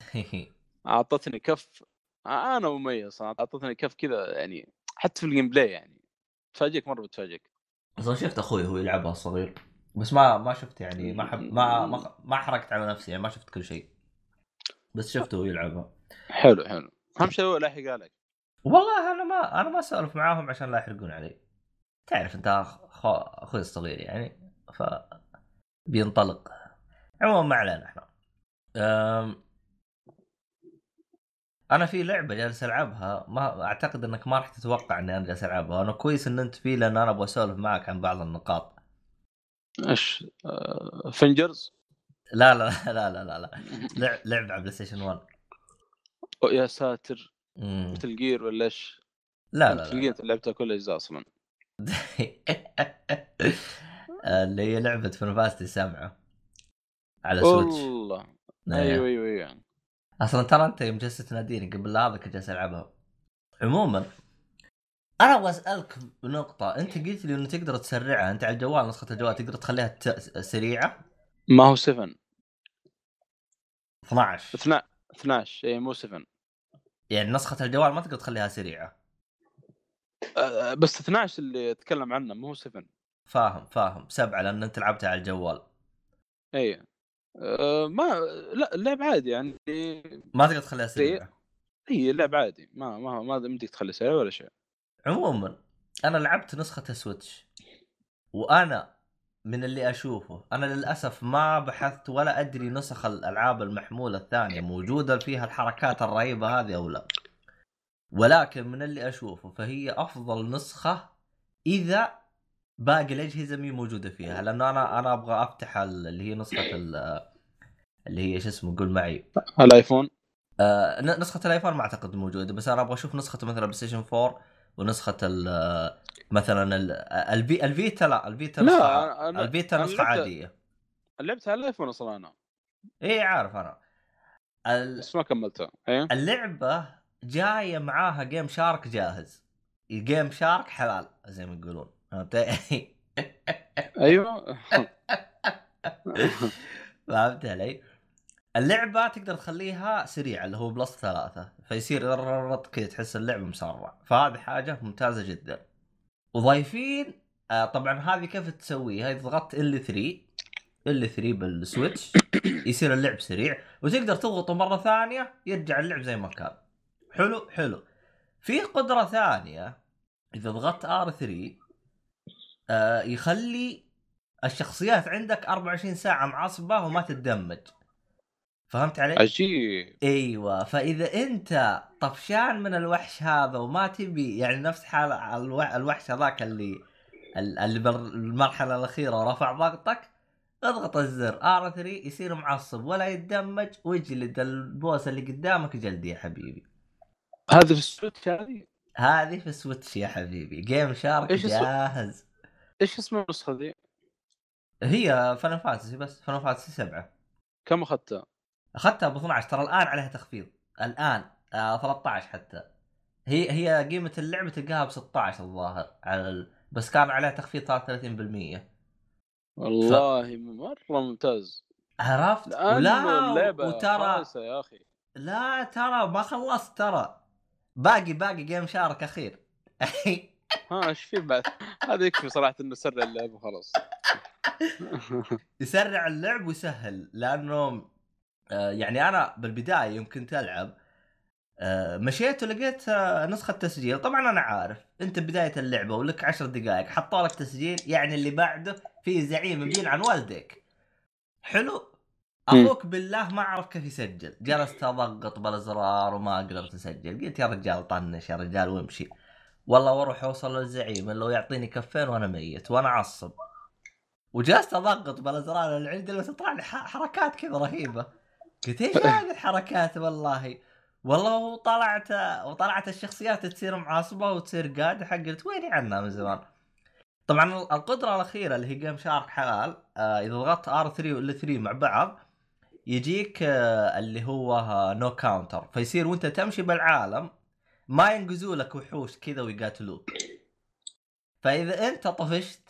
أعطتني كف أنا مميز أعطتني كف كذا يعني حتى في ال gameplay يعني. تفاجئك مرة بتفاجئك. أصلا شفت أخوي هو يلعبها الصغير بس ما ما شفت يعني ما حب ما ما, ما حركت على نفسي يعني ما شفت كل شيء. بس شفته يلعبها. حلو حلو. اهم شيء هو لا يحرق عليك؟ والله أنا ما أنا ما أسولف معاهم عشان لا يحرقون علي. تعرف أنت أخو- أخوي الصغير يعني ف بينطلق. عموما ما علينا إحنا. أم... أنا في لعبة جالس ألعبها ما أعتقد إنك ما راح تتوقع إني أنا جالس ألعبها. أنا كويس إن أنت فيه لأن أنا أبغى أسولف معك عن بعض النقاط. إيش؟ آه، فنجرز لا لا لا لا لا لا. لعب على بلاي ستيشن 1 أو يا ساتر. مثل جير ولا إيش؟ لا لا لا جير لعبتها كل الاجزاء أصلا. اللي هي لعبة فانفاستي سبعه على سويتش والله. إيه. أيوه أيوه أيوه. أصلا ترى أنت يوم جلست تناديني قبل هذا كنت جالس ألعبها. عموما أنا أبغى أسألك بنقطه أنت قلت لي إنه تقدر تسرعها. أنت على الجوال نسخة الجوال تقدر تخليها ت... سريعة. ما هو 7 12 12 12 اي مو 7 يعني نسخة الجوال ما تقدر تخليها سريعة. آه، بس 12 اللي اتكلم عنه مو 7 فاهم فاهم. سبعة لأن أنت لعبتها على الجوال. اي آه، ما لا اللعب عادي يعني. ما تقدر تخليها سريعة. هي اللعب عادي. ما ما ما بدك تخلي سريع ولا شيء. عموما أنا لعبت نسخة سويتش وأنا من اللي أشوفه أنا للأسف ما بحثت ولا أدري نسخ الألعاب المحمولة الثانية موجودة فيها الحركات الرهيبة هذه أو لا. ولكن من اللي أشوفه فهي أفضل نسخة إذا باقي الأجهزة مي موجودة فيها لأنه أنا أنا أبغى أفتح ال- اللي هي نسخة ال- اللي هي شو اسمه قول معي. ال iPhone. آه، ن- نسخة ال iPhone ما أعتقد موجودة بس أنا أبغى أشوف نسخة مثلا PlayStation 4 ونسخة ال مثلا ال- الفي ال Vita لا ال Vita لا، نسخة أنا- ال Vita أنا نسخة عادية. لعبتها ال iPhone أصلا أنا. اي عارف أنا. ال- بس ما كملتها. إيه؟ اللعبة جاية معاها GameShark جاهز. GameShark حلال زي ما يقولون. فهمت؟ أيوه. فهمت علي؟ اللعبة تقدر تخليها سريعة اللي هو plus ثلاثة. فيصير كذا تحس اللعبة مسرع. فهذه حاجة ممتازة جدا. وضايفين آه طبعا هذه كيف تسويها اذا ضغطت L 3 L 3 بال Switch يصير اللعب سريع. وتقدر تضغطه مرة ثانية يرجع اللعب زي ما كان. حلو حلو. في قدرة ثانية إذا ضغطت R 3 آه يخلي الشخصيات عندك 24 ساعة معصبة وما تتدمج. فهمت علي؟ عجيب. إيوه. فإذا أنت طفشان من الوحش هذا وما تبي يعني نفس حال الو- الوحش هذاك اللي اللي بالمرحله الأخيرة ورفع ضغطك اضغط الزر. R 3 يصير معصب ولا يتدمج ويجلد ال boss اللي قدامك جلد يا حبيبي. هذا في ال Switch هذه؟ هذه في Switch يا حبيبي. GameShark إيش جاهز. إيش اسم النسخة ذي؟ هي Final Fantasy بس Final Fantasy 7 كم أخذتها؟ أخذتها ب 12 ترى الآن عليها تخفيض. الآن آه 13 حتى. هي هي قيمة اللعبة تلقاها ب 16 الظاهر على ال... بس كان عليها تخفيض 33% والله مرة ممتاز. عرفت؟ ولا اللعبة وترى يا أخي. لا ترى ما خلصت ترى. باقي باقي جيم شارك أخير. ها إيش في بعد؟ هذا يكفي صراحة إنه سرع اللعب وخلاص. يسرع اللعب ويسهل لأنه يعني أنا بالبداية يوم كنت ألعب آه، مشيت ولقيت آه، نسخة تسجيل. طبعا أنا عارف أنت بداية اللعبة ولك عشر دقائق حطوا لك تسجيل يعني اللي بعده في زعيم يبين عن والديك حلو؟ أخوك بالله ما عرف كيف يسجل. جلست اضغط بالأزرار وما قدرت اسجل قلت يا رجال طنش يا رجال وامشي. والله وأروح اوصل للزعيم اللي هو يعطيني كفين وأنا ميت وأنا اعصب وجلست أضغط بالأزرار اللي عندي بس تطلع لي حركات كذا رهيبة. قلت إيش هذه الحركات والله؟ والله وطلعت وطلعت الشخصيات تصير معاصبة وتصير قادحه قلت ويني عنها من زمان؟ طبعا القدرة الأخيرة اللي هي GameShark حلال آه إذا ضغطت R 3 و L 3 مع بعض يجيك آه اللي هو no encounter فيصير وأنت تمشي بالعالم ما ينقزوا لك وحوش كذا ويقاتلوك. فإذا أنت طفشت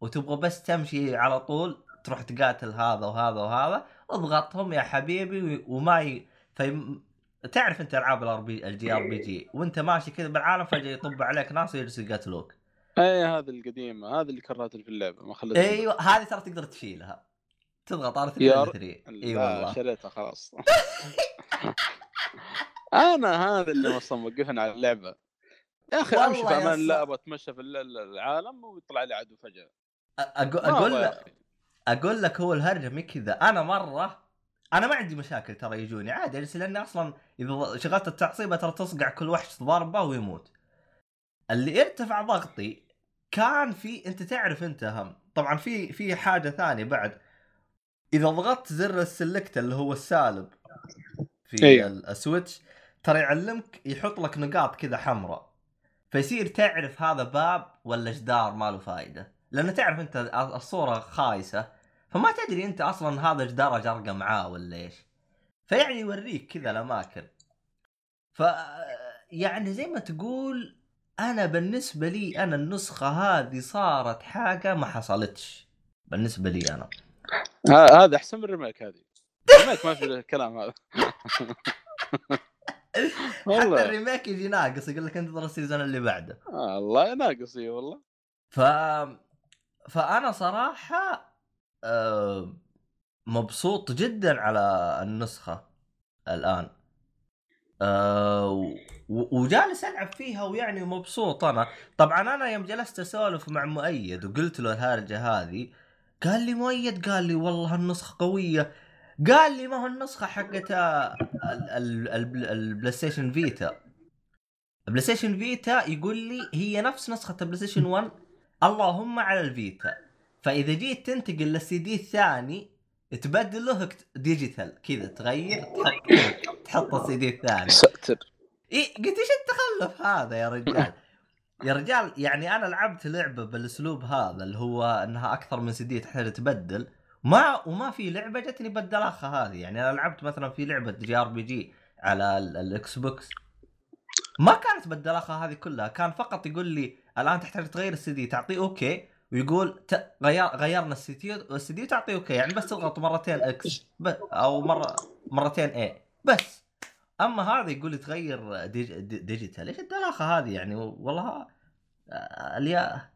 وتبغى بس تمشي على طول تروح تقاتل هذا وهذا وهذا اضغطهم يا حبيبي وما ي... في... تعرف انت ألعاب ال RPG RPG وانت ماشي كذا بالعالم فجأة يطب عليك ناس ويجلسوا يقاتلوك اي هذه القديمة هذه اللي كرهت في اللعبة ما خلتها أيوه هذه ترى تقدر تشيلها. تضغط R 3 يا ولا R- 3 إي والله. شريتها خلاص. أنا هذا اللي أصلا موقفني على اللعبة. يا أخي أمشي في أمان الله أبغى أتمشى في ال- ال- العالم ويطلع لي عدو فجأة. أقول يا لك. أقول لك هو الهرجه مي كذا. أنا مرة أنا ما عندي مشاكل ترى يجوني عادي بس لاني أصلا إذا شغلت التعصيبه ترى تصقع كل وحش ضربه ويموت. اللي ارتفع ضغطي كان في أنت تعرف أنت هم. طبعا في في حاجة ثانية بعد. إذا ضغطت زر السلكت اللي هو السالب في أيوه. ال- السويتش ترى يعلمك يحط لك نقاط كذا حمراء. فيصير تعرف هذا باب ولا جدار ما له فائده لأن تعرف أنت الصورة خايسة. فما تدري أنت أصلا هذا جدار جرقه معاه ولا إيش. فيعني يوريك كذا الأماكن. ف يعني زي ما تقول أنا بالنسبة لي أنا النسخة هذه صارت حاجة ما حصلتش. بالنسبة لي أنا. هذا أحسن من ال remake هذه. ال remake ما في الكلام هذا. حتى والله. ال remake يجي ناقص يقول لك انتظر ال season اللي بعده. آه الله ناقص إيه والله. ف فأنا صراحة آه، مبسوط جدا على النسخة الآن. آه، وجالس ألعب فيها ويعني مبسوط أنا. طبعا أنا يوم جلست أسولف مع مؤيد وقلت له الهرجة هذه قال لي مؤيد قال لي والله النسخة قوية. قال لي ما هو النسخة حقت ال- ال- ال- ال PlayStation Vita. ال PlayStation Vita يقول لي هي نفس نسخة ال PlayStation 1 اللهم على ال Vita. فإذا جيت تنتقل للسي دي الثاني تبدله digital. كذا تغير تحط تحط السي دي الثاني. ساتر. إيه قلت إيش التخلف هذا يا رجال؟ يا رجال يعني أنا لعبت لعبة بالأسلوب هذا اللي هو إنها أكثر من سي دي تحتاج تبدل. ما وما في لعبة جتني بالدلاخه هذه. يعني أنا لعبت مثلا في لعبة JRPG على ال- ال Xbox. ما كانت بالدلاخه هذه كلها. كان فقط يقول لي الآن تحتاج تغير السي دي. تعطيه okay. ويقول ت... غير غيرنا السي دي تعطيه okay يعني بس تضغط مرتين إكس ب... أو مره مرتين اي بس. أما هذا يقول لي تغير ديج... دي- ديجيتال إيش الدلاخة هذه يعني؟ والله آه، اليا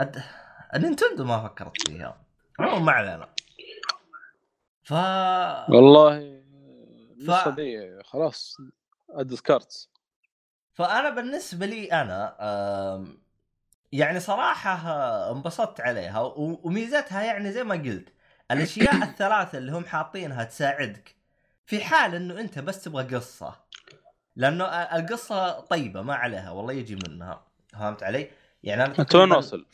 الد... النينتندو ما فكرت فيها. ما علينا. ف والله دي خلاص ادت كارتس. فأنا بالنسبة لي أنا آم، يعني صراحة آه، انبسطت عليها وميزتها يعني زي ما قلت الأشياء الثلاثة اللي هم حاطينها تساعدك في حال إنه أنت بس تبغى قصة. لأنه آه، القصة طيبة ما عليها والله يجي منها. فهمت علي؟ يعني أنا انت وين واصل؟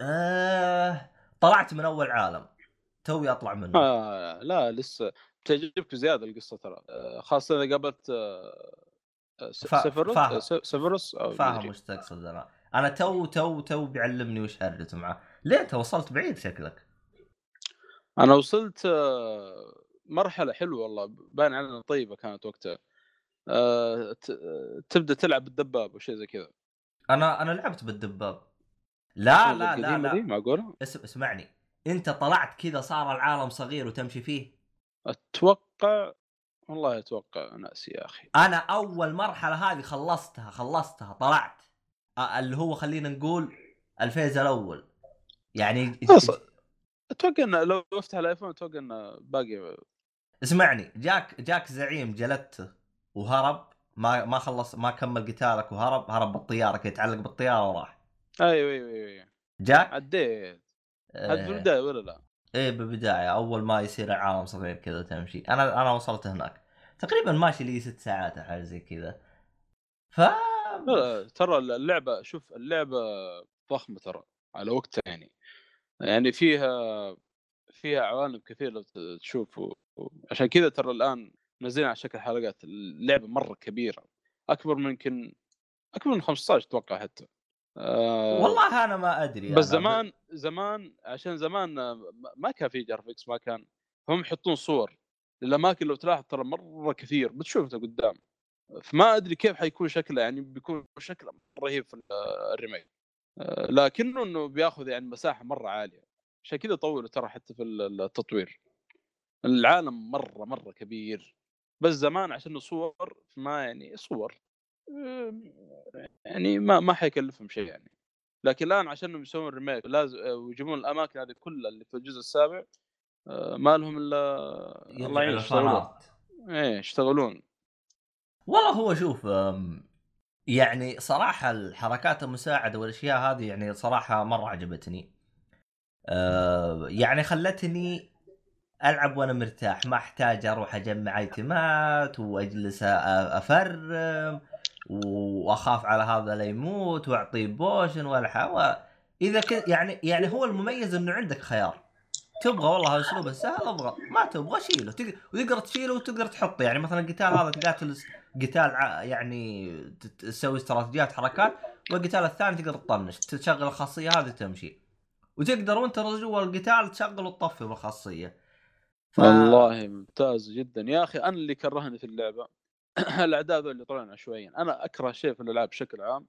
آه طلعت من أول عالم. توي أطلع منه. آه لا لسه بتعجبك زيادة القصة ترى. آه، خاصة إذا قابلت آه، س- فا- Sephiroth فاهم. وش تقصد أنا. أنا تو تو تو بيعلمني وش هرجته معاه. ليه انت وصلت بعيد شكلك؟ أنا وصلت آه، مرحلة حلوة والله باين علينا طيبة كانت وقتها. آه، تبدأ تلعب بالدباب وشيء زي كذا. أنا أنا لعبت بالدباب. لا لا لا لا. معقولة؟ اسم اسمعني. انت طلعت كذا صار العالم صغير وتمشي فيه؟ أتوقع والله أتوقع ناسي يا أخي. أنا أول مرحلة هذه خلصتها خلصتها طلعت. اللي هو خلينا نقول ال phase الأول. يعني أتوقع إنه لو افتح ال iPhone أتوقع إنه باقي اسمعني جاك جاك زعيم جلدته وهرب ما ما خلص ما كمل قتالك وهرب هرب بالطيارة كي يتعلق بالطيارة وراح. أيوه أيوه أيوه جاك؟ عديت. هذا في آه، البدايه ولا لا؟ إيه بالبداية أول ما يصير العالم صغير كذا تمشي. أنا أنا وصلت هناك. تقريبا ماشي لي ست ساعات أو حاجة زي كذا. ف لا لا ترى اللعبة شوف اللعبة ضخمة ترى على وقتها يعني يعني فيها فيها عوالم كثير لو تشوف عشان كذا ترى الآن منزلين على شكل حلقات اللعبة مرة كبيرة أكبر من يمكن أكبر من 15 أتوقع حتى. آه والله أنا ما أدري بس. زمان زمان عشان زمان آه، ما- كان في جرافيكس ما كان هم يحطون صور للأماكن لو تلاحظ ترى مرة كثير بتشوف انت قدام. فما أدري كيف حيكون شكله يعني بيكون شكله رهيب في ال- الريميك. آه، لكنه إنه بياخذ يعني مساحة مرة عالية. عشان كذا طولوا ترى حتى في ال- التطوير. العالم مرة مرة كبير. بس زمان عشان صور ما يعني صور يعني ما ما حيكلفهم شيء يعني. لكن الآن عشان انهم يسوون ريميك لازم آه، ويجيبون الأماكن هذه كلها اللي في الجزء السابع آه، ما لهم إلا الله يعين يشتغلون. إيه يشتغلون. والله هو شوف يعني صراحة الحركات المساعدة والأشياء هذه يعني صراحة مرة عجبتني. آه يعني خلتني ألعب وأنا مرتاح ما أحتاج أروح أجمع ايتمات وأجلس أفرم وأخاف على هذا لا يموت وأعطيه بوشن حاجة. اذا كنت يعني يعني هو المميز إنه عندك خيار. تبغى والله الاسلوب السهل اضغط ما تبغى شيله تقدر وتقدر تشيله وتقدر تحطه. يعني مثلا القتال هذا تقاتل قتال يعني تسوي استراتيجيات حركات والقتال الثاني تقدر تطنش. تشغل الخاصية هذه تمشي. وتقدر وأنت جوا القتال تشغل وتطفي بالخاصية. ف... والله ممتاز جدا. يا أخي أنا اللي كرهني في اللعبة. الأعداء ذول اللي طلعوا عشوائيا أنا أكره شيء في الألعاب بشكل عام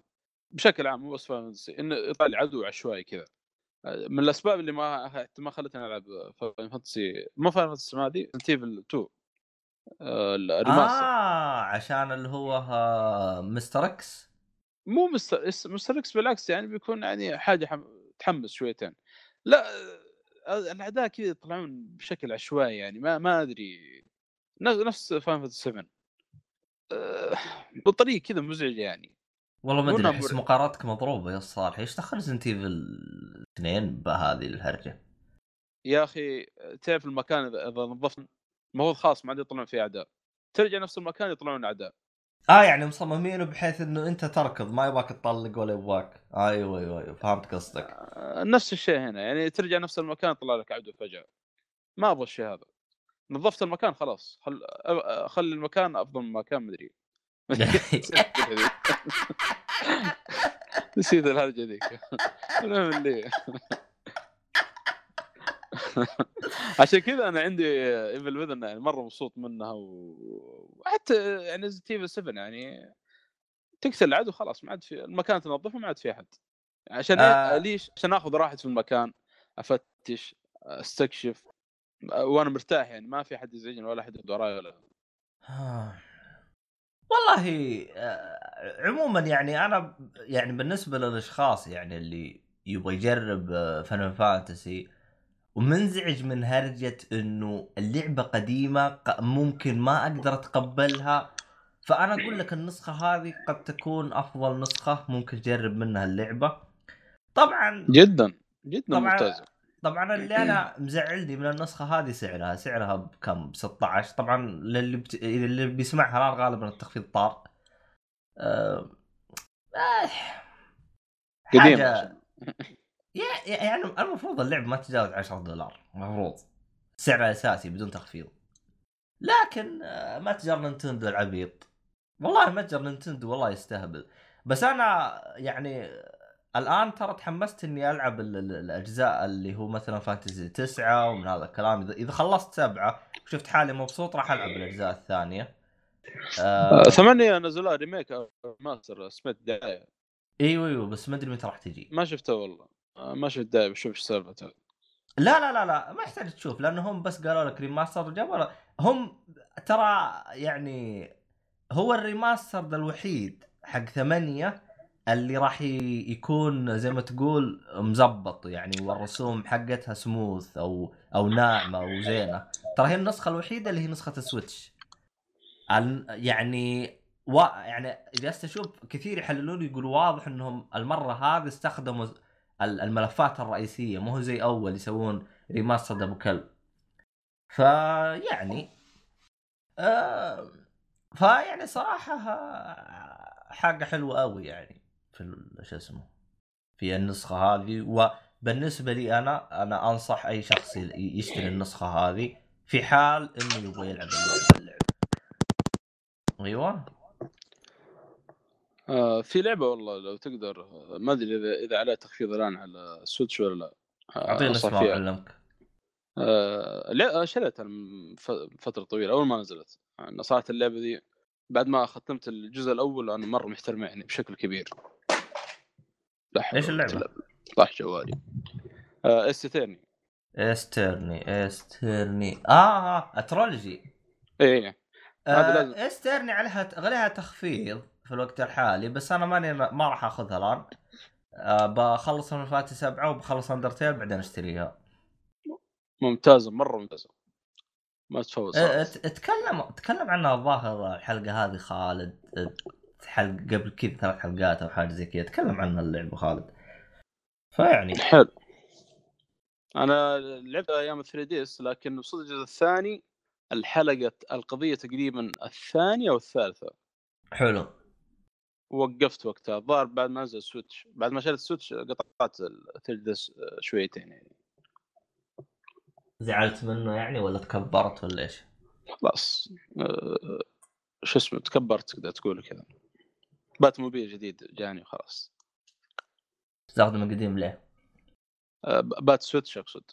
بشكل عام مو بس Fantasy إنه يطلع عدو عشوائي كذا. من الأسباب اللي ما ما خلتني ألعب Final Fantasy مو Final Fantasy ما هذه Evil 2 آه، ال remaster آه عشان اللي هو آه، Mr. X؟ مو Mr. Mr. X بالعكس يعني بيكون يعني حاجة حم... تحمس شويتين. لا آه، الاعداء كذا يطلعون بشكل عشوائي يعني ما ما أدري. نفس Final Fantasy 7 آه، بطريقة كذا مزعجة يعني. والله ما أدري أحس مرعب. مقارنتك مضروبة يا صالح. إيش دخل Resident Evil اثنين بهذه الهرجة؟ يا أخي تعرف المكان إذا نظفت المفروض خلاص ما عاد يطلعون فيه أعداء. ترجع نفس المكان يطلعون أعداء. آه يعني مصممينه بحيث إنه أنت تركض ما يبغاك تطلق ولا يبغاك أيوه أيوه أيوه فهمت قصدك. آه، نفس الشيء هنا يعني ترجع نفس المكان يطلع لك عدو فجاه ما أبغى الشيء هذا. نظفت المكان خلاص. خل خلي المكان أفضل من مكان مدري نسيت الهرجه ذيك المهم اللي عشان كذا أنا عندي Evil Within يعني مرة مبسوط منها وحتى يعني Evil 7 يعني تقتل العدو خلاص ما عاد في المكان تنظفه ما عاد في أحد عشان آه. ليش؟ عشان آخذ راحتي في المكان أفتش أستكشف وأنا مرتاح يعني ما في أحد يزعجني ولا أحد وراي ولا آه. والله آه، عموما يعني أنا يعني بالنسبة للأشخاص يعني اللي يبغى يجرب فان فانتسي ومنزعج من هرجة إنه اللعبة قديمة ق- ممكن ما أقدر أتقبلها. فأنا أقول لك النسخة هذه قد تكون أفضل نسخة ممكن تجرب منها اللعبة. طبعا جدا جدا طبعا ممتازة. طبعا اللي أنا مزعلني من النسخة هذه سعرها سعرها بكم؟ ب 16 طبعا للي بت... اللي بيسمعها الآن غالبا التخفيض طار. آه... آه... عشان. يع- يعني المفروض اللعبة ما تتجاوز 10 دولار. المفروض. سعرها أساسي بدون تخفيض. لكن آه، متجر نينتندو العبيط. والله متجر نينتندو والله يستهبل. بس أنا يعني الآن ترى تحمست إني ألعب ال- ال- الأجزاء اللي هو مثلا Fantasy تسعة ومن هذا الكلام. اذا إذا خلصت سبعة وشفت حالي مبسوط راح ألعب الأجزاء الثانية. آه آه، ثمانية نزلوها remake أو remaster سمعت دعايه إيوه إيوه بس ما أدري متى راح تجي. ما شفته والله. آه، ما شفت دعايه بشوف إيش سالفته. لا لا لا لا ما يحتاج تشوف لأنه هم بس قالوا لك remaster وجابوا هم ترى يعني هو ال remaster ده الوحيد حق ثمانية اللي راح يكون زي ما تقول مزبط يعني والرسوم حقتها سموث أو أو ناعمة وزينه ترى هي النسخة الوحيدة اللي هي نسخة ال Switch. ال- يعني و... يعني جلست أشوف كثير يحللون يقولوا واضح إنهم المرة هذه استخدموا ال- الملفات الرئيسية. مو زي أول يسوون remaster ابو كلب فيعني آه فيعني صراحة حاجة حلوة قوي يعني. في شو اسمه. في النسخة هذه وبالنسبه لي أنا أنا أنصح أي شخص يشتري النسخة هذه في حال إنه يبغى يلعب اللعبة. أيوه. آه في لعبة والله لو تقدر آه، ما أدري إذا إذا عليها تخفيض الآن على السويتش ولا لا. آه، الاسم فيها. اعلمك آه لا شريتها فترة طويلة أول ما نزلت. يعني صراحة اللعبة دي بعد ما ختمت الجزء الأول أنا مرة محترم يعني بشكل كبير. إيش بالله. طاح جوالي. آه استثني إسترني إسترني. آه أترولوجي. إيه. آه إسترني عليها عليها تخفيض في الوقت الحالي بس أنا ماني ما راح أخذها الآن. آه بخلص من فاتي سبعة وبخلص أندرتيل بعدين أشتريها. ممتازه مرة ممتازه ما تفوت آه تكلم تكلم عنها الظاهر الحلقة هذه خالد. حلق قبل كذا ثلاث حلقات أو حاجة زي كذا تكلم عنها اللعبة خالد. فيعني حلو. أنا لعبت أيام 3 دي اس لكن وصلت الجزء الثاني الحلقة القضية تقريبا الثانية أو الثالثة. حلو. وقفت وقتها. الظاهر بعد ما نزل Switch بعد ما شريت Switch قطعت ال 3DS شويتين يعني. زعلت منه يعني ولا تكبرت ولا إيش؟ خلاص. أه، شو اسمه تكبرت تقدر تقول كذا. Batmobile جديد جاني وخلاص تستخدم القديم ليه؟ ب- Bat Switch أقصد.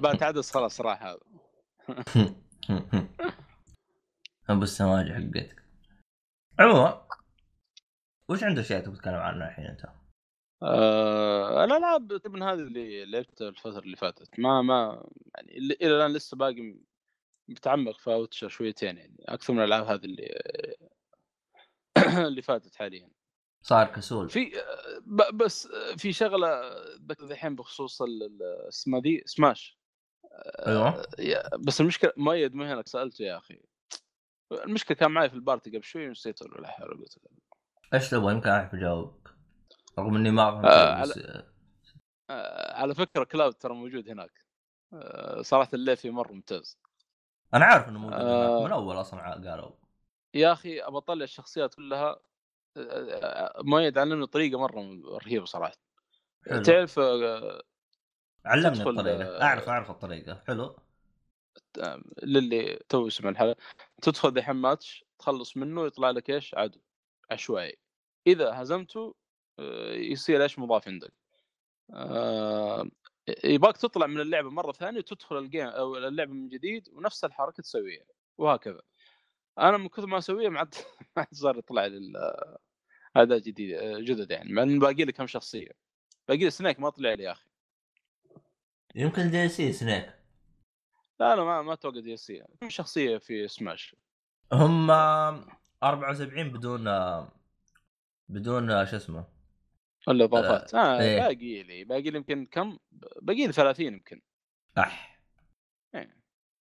بات عدس خلاص راح هذا. أبو السماجة حقتك. عموما وش عنده اشياء تبغى تتكلم عنها الحين أنت؟ آه الألعاب من هذه اللي لعبتها الفترة اللي فاتت. ما ما يعني إلى الآن لسه باقي متعمق في اوتشر شويتين يعني أكثر من الألعاب هذه اللي اللي فاتت حاليا. صار كسول. في بس في شغلة الحين بخصوص اسمها ذي سماش أيوه. يا- بس المشكلة مؤيد ما هناك سألته يا أخي. المشكلة كان معي في ال party قبل شوي ونسيت ولا حول ولا قوة إلا بالله. إيش تبغى؟ يمكن أعرف اجاوبك رغم إني ما فهمت آه، بس آه، على فكرة Cloud ترى موجود هناك. آه، صراحة الليل فيه مرة ممتاز. أنا عارف إنه موجود آه. من أول أصلا قالوا. يا أخي ابى أطلع الشخصيات كلها آه، مؤيد علمني طريقة مرة رهيبة صراحة. حلو. تعرف آه، علمني تدخل، الطريقة. آه، أعرف أعرف الطريقة. حلو. للي تو يسمع الحلقة. تدخل دحين ماتش تخلص منه يطلع لك إيش؟ عدو. عشوائي. إذا هزمته آه، يصير إيش؟ مضاف عندك. آه، يباك تطلع من اللعبة مرة ثانية وتدخل ال game أو اللعبة من جديد ونفس الحركة تسويها وهكذا. أنا من كثر ما أسويها ما عاد ما صار يطلع لي أعداء جديد جدد يعني مع انه باقي لي كم شخصية. باقي لي Snake ما طلع لي يا أخي. يمكن DLC Snake. لا لا ما ما أتوقع DLC. كم شخصية في سماش. هم 74 بدون بدون شو اسمه؟ الاضافات آه إيه. باقي لي باقي لي يمكن كم؟ باقي لي 30 يمكن. اح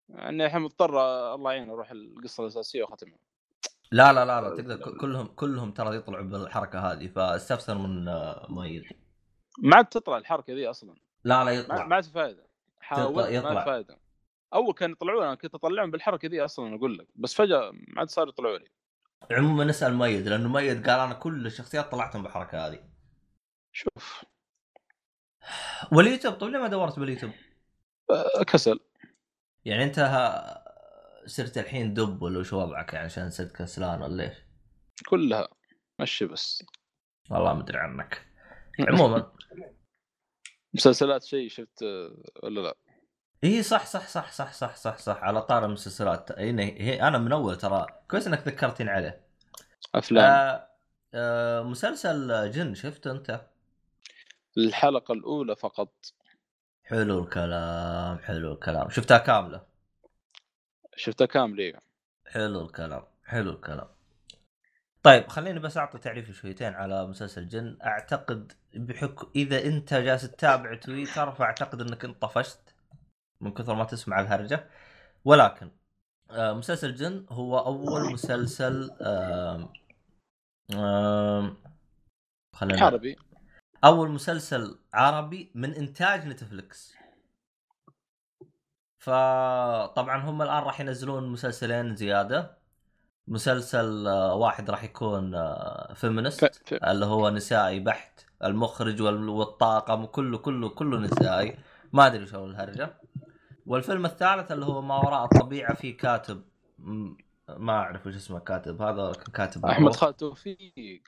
يعني الحين مضطر آه، الله يعين أروح القصة الأساسية وأختمها. لا لا لا لا تقدر ك- كلهم كلهم ترى يطلعوا بالحركة هذه فاستفسر من آه، مؤيد. ما عاد تطلع الحركة ذي أصلا. لا لا يطلع. ما عاد فائده حاولت ما فائده أول كان يطلعون أنا كنت أطلعهم بالحركة ذي أصلا أقول لك. بس فجأة ما عاد صار يطلعوا لي. عموما نسال مؤيد لأنه مؤيد قال أنا كل الشخصيات طلعتهم بالحركة هذه. شوف. واليوتيوب طيب ليه ما دورت باليوتيوب؟ آه، كسل. يعني انت ها- صرت الحين دب ولا وش وضعك يعني عشان صرت كسلان ولا إيش؟ كلها. مشي بس. والله ما أدري عنك. عموما. مسلسلات شيء شفت آه، ولا لا؟ إي صح صح صح صح صح صح صح. على طار المسلسلات. هي أنا من أول ترى. كويس إنك ذكرتني عليه. أفلام. آه آه مسلسل جن شفته أنت؟ الحلقة الأولى فقط. حلو الكلام حلو الكلام. شفتها كاملة؟ شفتها كاملة حلو الكلام حلو الكلام. طيب خليني بس أعطي تعريف شويتين على مسلسل جن. أعتقد بحكم إذا أنت جالس تتابع تويتر فأعتقد إنك أنت طفشت من كثر ما تسمع الهرجة. ولكن آه مسلسل جن هو أول مسلسل آم آم خلينا عربي أول مسلسل عربي من إنتاج Netflix فطبعا هم الآن راح ينزلون مسلسلين زيادة. مسلسل آه، واحد راح يكون آه، ف... feminist ف... اللي هو نسائي بحت المخرج وال- والطاقم وكله كله كله نسائي. ما أدري شو الهرجة. والفيلم الثالث اللي هو ما وراء الطبيعة فيه كاتب ما أعرف وش اسمه كاتب. هذا كاتب أحمد. خالد توفيق؟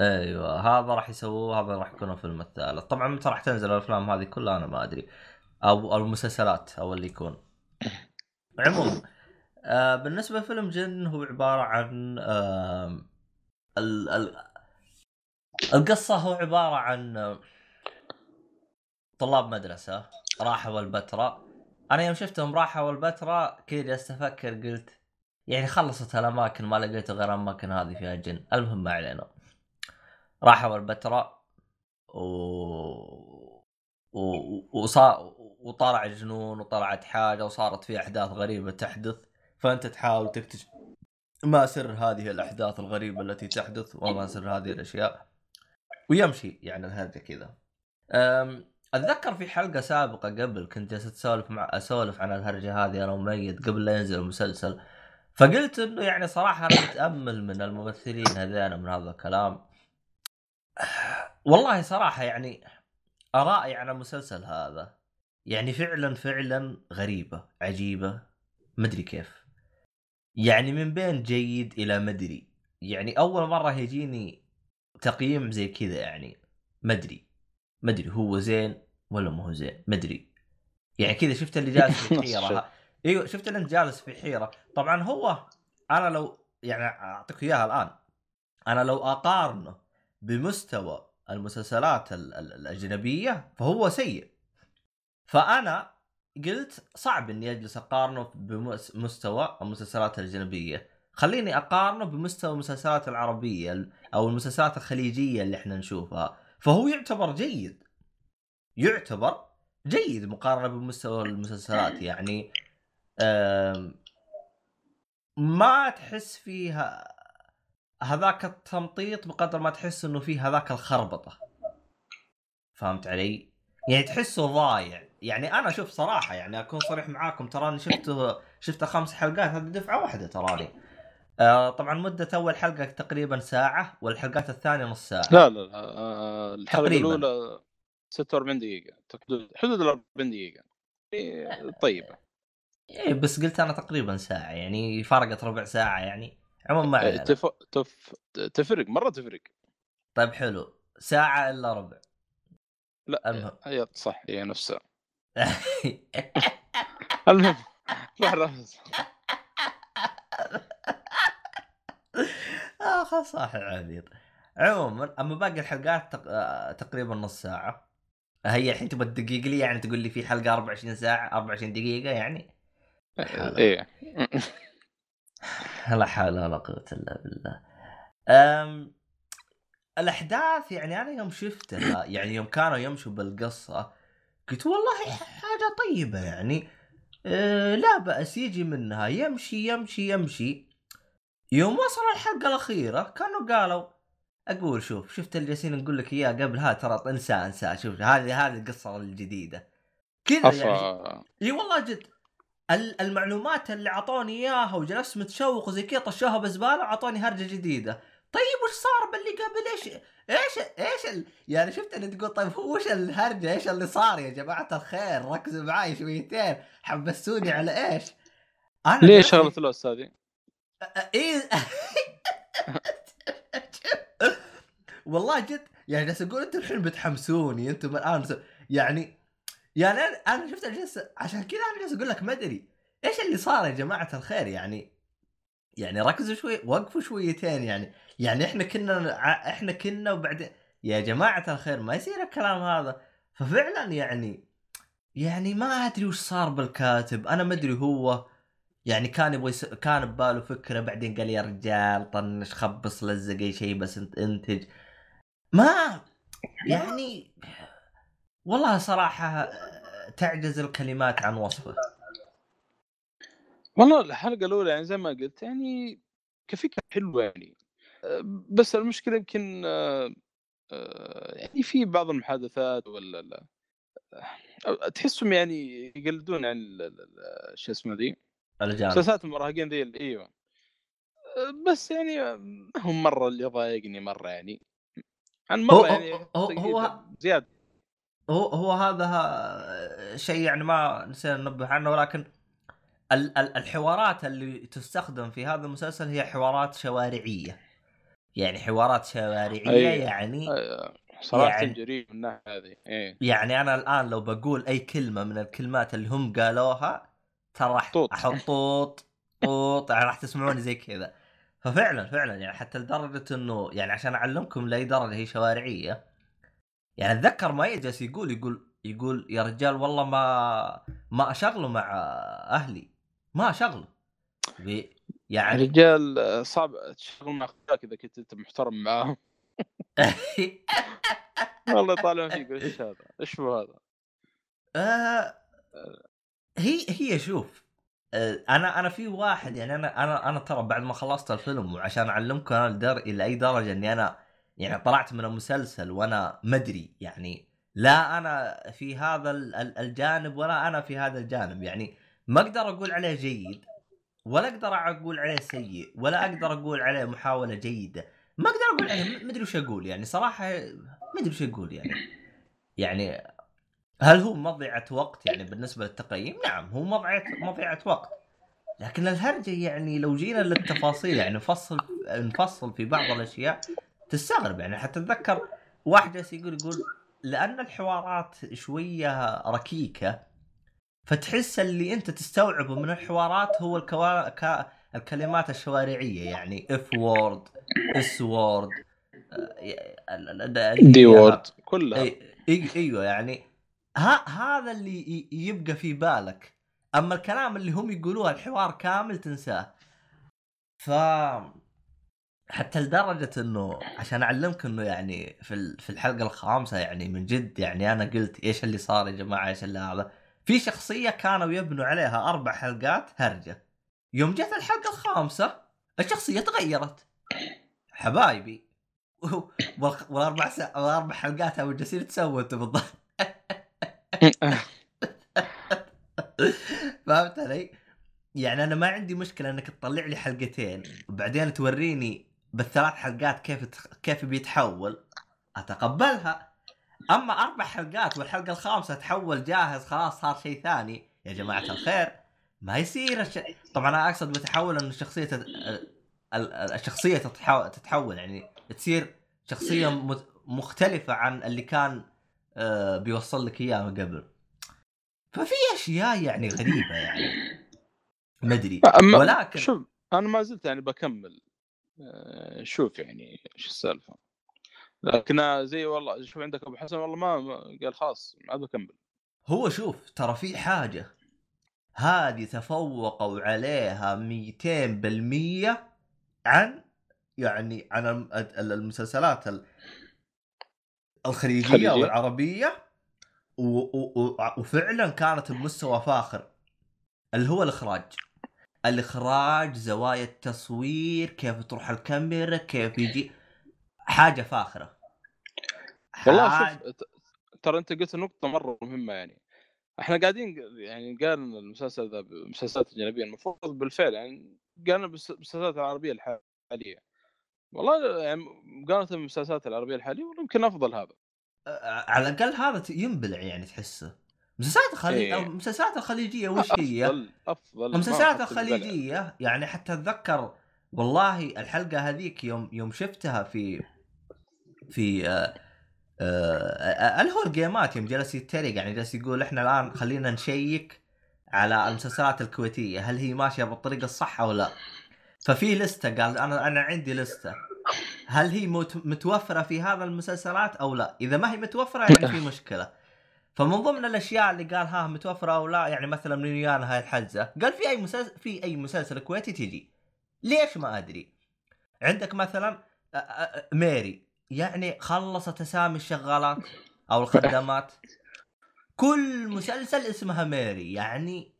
أيوه هذا راح يسووه هذا راح يكون الفيلم الثالث. طبعا متى راح تنزل الأفلام هذه كلها أنا ما أدري. أو المسلسلات أو اللي يكون. عموما آه بالنسبة لفيلم جن هو عبارة عن آه ال ال القصة هو عبارة عن طلاب مدرسة راحوا البتراء أنا يوم شفتهم راحوا البتراء كذا جلست أفكر قلت يعني خلصت الأماكن ما لقيت غير الاماكن هذه فيها جن. المهم ما علينا. راحوا البتراء و... و... وصار وطلع جنون وطلعت حاجة وصارت في أحداث غريبة تحدث فأنت تحاول تكتشف ما سر هذه الأحداث الغريبة التي تحدث وما سر هذه الأشياء. ويمشي يعني الهرجه كذا. أتذكر في حلقة سابقة قبل كنت جالس اسولف مع أسولف عن الهرجة هذه أنا وميت قبل لا ينزل المسلسل. فقلت إنه يعني صراحة أنا متأمل من الممثلين هذين من هذا الكلام. والله صراحة يعني ارائي عن المسلسل هذا يعني فعلا فعلا غريبة عجيبة مدري كيف. يعني من بين جيد إلى مدري يعني أول مرة يجيني تقييم زي كذا يعني مدري مدري هو زين ولا ما هو زين مدري يعني كذا شفت اللي جالس في حيرة إيوه شفت اللي انت جالس في حيرة. طبعا هو أنا لو يعني أعطيك إياها الآن. أنا لو أقارنه بمستوى المسلسلات ال- ال- الأجنبية فهو سيء. فأنا قلت صعب إني أجلس أقارنه بمستوى المسلسلات الأجنبية. خليني أقارنه بمستوى المسلسلات العربية ال- أو المسلسلات الخليجية اللي إحنا نشوفها. فهو يعتبر جيد. يعتبر جيد مقارنة بمستوى المسلسلات. يعني ما تحس فيها هذاك التمطيط بقدر ما تحس إنه فيه هذاك الخربطة. فهمت علي؟ يعني تحسه ضايع. يعني أنا شوف صراحة يعني أكون صريح معاكم تراني شفته شفته خمس حلقات هذه دفعة واحدة تراني آه طبعا مدة أول حلقة تقريبا ساعة والحلقات الثانية نص ساعة. لا لا لا آه، الحلقة تقريباً. الأولى 46 دقيقة. حدود ال 40 دقيقة. إيه، طيبة. إيه بس قلت أنا تقريبا ساعة يعني فرقت ربع ساعة يعني. عموما ما علينا. تف... تف... تفرق مرة تفرق. طيب حلو. ساعة إلا ربع. لا المهم. هي صح هي نفسها المهم روح رفز اخ صاحي عبيط عموما أما باقي الحلقات تق... آه، تقريبا نص ساعة. هي الحين تبغى تدقق لي؟ يعني تقول لي في حلقة 24 ساعة 24 دقيقة يعني؟ إيه. لا حول ولا قوة إلا بالله. أم... الأحداث يعني أنا يوم شفتها يعني يوم كانوا يمشوا بالقصة قلت والله حاجة طيبة يعني. أه لا بأس يجي منها يمشي يمشي يمشي. يوم وصل الحلقة الأخيرة كانوا قالوا أقول شوف شفت اللي جالسين نقول لك إياه قبلها ترى انسى انسى شوف هذه هذه القصة الجديدة. كذا يعني. إي والله جد. المعلومات اللي اعطوني إياها وجلست متشوق وزي كذا طشوها بزبالة وعطوني هرجة جديدة. طيب وش صار باللي قبل؟ إيش إيش إيش ال... يعني شفت اللي تقول طيب هو وش الهرجة؟ إيش اللي صار يا جماعة الخير؟ ركزوا معي شويتين. حبستوني على إيش؟ أنا ليه جلست- شغلة الاس هذه؟ إيه. والله جد يعني جالس أقول أنتم الحين بتحمسوني أنتم الآن يعني يعني أنا أنا شفت جالس عشان كذا أنا جالس أقول لك ما أدري إيش اللي صار يا جماعة الخير؟ يعني يعني ركزوا شوي وقفوا شويتين يعني يعني إحنا كنا إحنا كنا وبعدين يا جماعة الخير ما يصير الكلام هذا. ففعلا يعني يعني ما أدري وش صار بالكاتب أنا ما أدري هو. يعني كان يبغى يس... كان بباله فكرة بعدين قال يا رجال طنش خبص لزق أي شيء بس انت انتج. ما يعني والله صراحة تعجز الكلمات عن وصفه. والله الحلقة الأولى يعني زي ما قلت يعني كفكرة حلوة يعني. بس المشكلة يمكن يعني في بعض المحادثات ولا لا تحسهم يعني يقلدون عن شو اسمه ذي؟ مسلسلات المراهقين ذي إيوه. بس يعني ما هم مرة اللي ضايقني مرة يعني. عن هو- مرة يعني هو- هو- هو- زيادة. هو هو هذا شيء يعني ما نسينا ننبه عنه ولكن ال- ال- الحوارات اللي تستخدم في هذا المسلسل هي حوارات شوارعية يعني حوارات شوارعية أي. يعني أه، صراحة يعني-. جريء من الناحية هذه إيه يعني أنا الآن لو بقول أي كلمة من الكلمات اللي هم قالوها ترى راح. أحط طوط طوط يعني راح تسمعوني زي كذا ففعلا فعلا يعني حتى لدرجة إنه يعني عشان أعلمكم لأي درجة هي شوارعية يعني أتذكر ما جالس يقول يقول يقول يا رجال والله ما ما أشغله مع أهلي ما أشغله يعني الرجال أه، صعب تشتغل مع أخوياك إذا كنت أنت محترم معاهم والله يطالعون فيك إيش هذا؟ إيش هو هذا؟ آه، هي هي شوف آه، أنا أنا في واحد يعني أنا أنا أنا ترى بعد ما خلصت الفيلم وعشان أعلمكم أنا الدر إلى أي درجة إني أنا يعني طلعت من المسلسل وأنا مدري يعني لا أنا في هذا ال- ال- الجانب ولا أنا في هذا الجانب يعني ما أقدر أقول عليه جيد ولا أقدر أقول عليه سيء ولا أقدر أقول عليه محاولة جيدة ما أقدر أقول عليه ما أدري وش أقول يعني صراحة ما أدري وش أقول يعني يعني هل هو مضيعة وقت يعني بالنسبة للتقييم؟ نعم هو مضيعة مضيعة وقت لكن الهرجة يعني لو جينا للتفاصيل يعني نفصل نفصل في بعض الأشياء تستغرب يعني حتى أتذكر واحد جالس يقول يقول لأن الحوارات شوية ركيكة فتحس اللي أنت تستوعبه من الحوارات هو الكوا... ك... الكلمات الشوارعية يعني F word S word D word كلها. اي إيوه يعني. ها هذا اللي يبقى في بالك. أما الكلام اللي هم يقولوه الحوار كامل تنساه. ف حتى لدرجة إنه عشان أعلمك إنه يعني في في الحلقة الخامسة يعني من جد يعني أنا قلت إيش اللي صار يا جماعة إيش اللي هذا؟ في شخصية كانوا يبنوا عليها أربع حلقات هرجة. يوم جت الحلقة الخامسة الشخصية تغيرت. حبايبي. والأربع سا... والأربع حلقات هم جالسين تسووا أنتم بالضبط. فهمت علي؟ يعني أنا ما عندي مشكلة إنك تطلع لي حلقتين وبعدين توريني بالثلاث حلقات كيف. كيف بيتحول؟ أتقبلها. أما أربع حلقات والحلقة الخامسة تحول جاهز خلاص صار شيء ثاني. يا جماعة الخير. ما يصير الش... طبعا أنا أقصد بتحول ان الشخصية تت... ال- ال- الشخصية تتحول تتحول. يعني تصير شخصية مت- مختلفة عن اللي كان آه، بيوصل لك إياه قبل. ففي أشياء يعني غريبة يعني. ما أدري. أما ولكن شوف أنا ما زلت يعني بكمل. شوف يعني إيش السالفة. لكن آه، زي والله شوف عندك أبو حسن والله ما قال خلاص ما بكمل هو شوف ترى في حاجة. هذه تفوقوا عليها 200% عن يعني عن الم- ال- المسلسلات ال- الخليجية خليجية. أو العربية و و و وفعلا كانت بمستوى فاخر اللي هو الإخراج. الإخراج زوايا التصوير كيف تروح الكاميرا كيف يجي. حاجة فاخرة. والله حاجة- شوف ت- ترى أنت قلت نقطة مرة مهمة يعني. إحنا قاعدين يعني قال المسلسل ذا المسلسلات الأجنبية المفروض بالفعل يعني قالنا بالمسلسلات العربية الحالية. والله يعني مقارنه بالمسلسلات العربية الحالية والله يمكن أفضل هذا. على الأقل هذا ينبلع يعني تحسه. مسلسلات الخليج إيه. المسلسلات الخليجية وش هي؟ أفضل افضل المسلسلات. الخليجية يعني حتى أتذكر والله الحلقة هذيك يوم يوم شفتها في في آه آه اللي هو الجيمات يوم جلس يتريق يعني جلس يقول إحنا الآن خلينا نشيك على المسلسلات الكويتية هل هي ماشية بالطريقة الصح أو لا؟ ففي لستة قال أنا أنا عندي لستة هل هي مت- متوفرة في هذا المسلسلات أو لا؟ إذا ما هي متوفرة يعني في مشكلة. فمن ضمن الأشياء اللي قال ها متوفرة أو لا يعني مثلا من ويانا هاي الحجزة قال في أي مسلسل في أي مسلسل كويتي تجي. ليش ما أدري؟ عندك مثلا ميري. يعني خلصت أسامي الشغالات أو الخدامات كل مسلسل اسمها ميري. يعني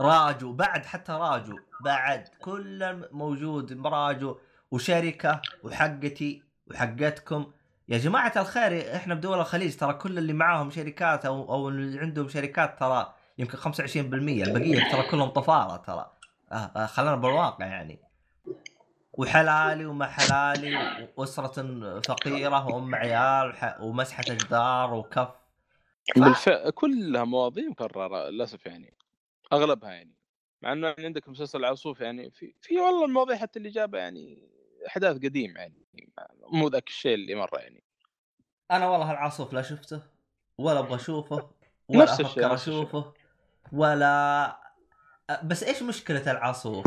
راجو بعد حتى راجو بعد كل موجود راجو وشركة وحقتي وحقتكم. يا جماعة الخير إحنا بدول الخليج ترى كل اللي معاهم شركات أو أو اللي عندهم شركات ترى يمكن 25% البقية ترى كلهم طفارة ترى. آه آه خلينا بالواقع يعني. وحلالي وما حلالي وأسرة فقيرة وأم عيال ومسحة جدار وكف. ف- بالفعل كلها مواضيع مكررة للأسف يعني أغلبها يعني. مع إنه يعني عندك مسلسل العصوف يعني في في والله المواضيع حتى اللي جابها يعني أحداث قديم يعني مو ذاك الشيء اللي مرة يعني أنا والله العاصف لا شفته ولا أبغى أشوفه ولا نفس الشيء، أفكر. أشوفه ولا بس إيش مشكلة العاصوف؟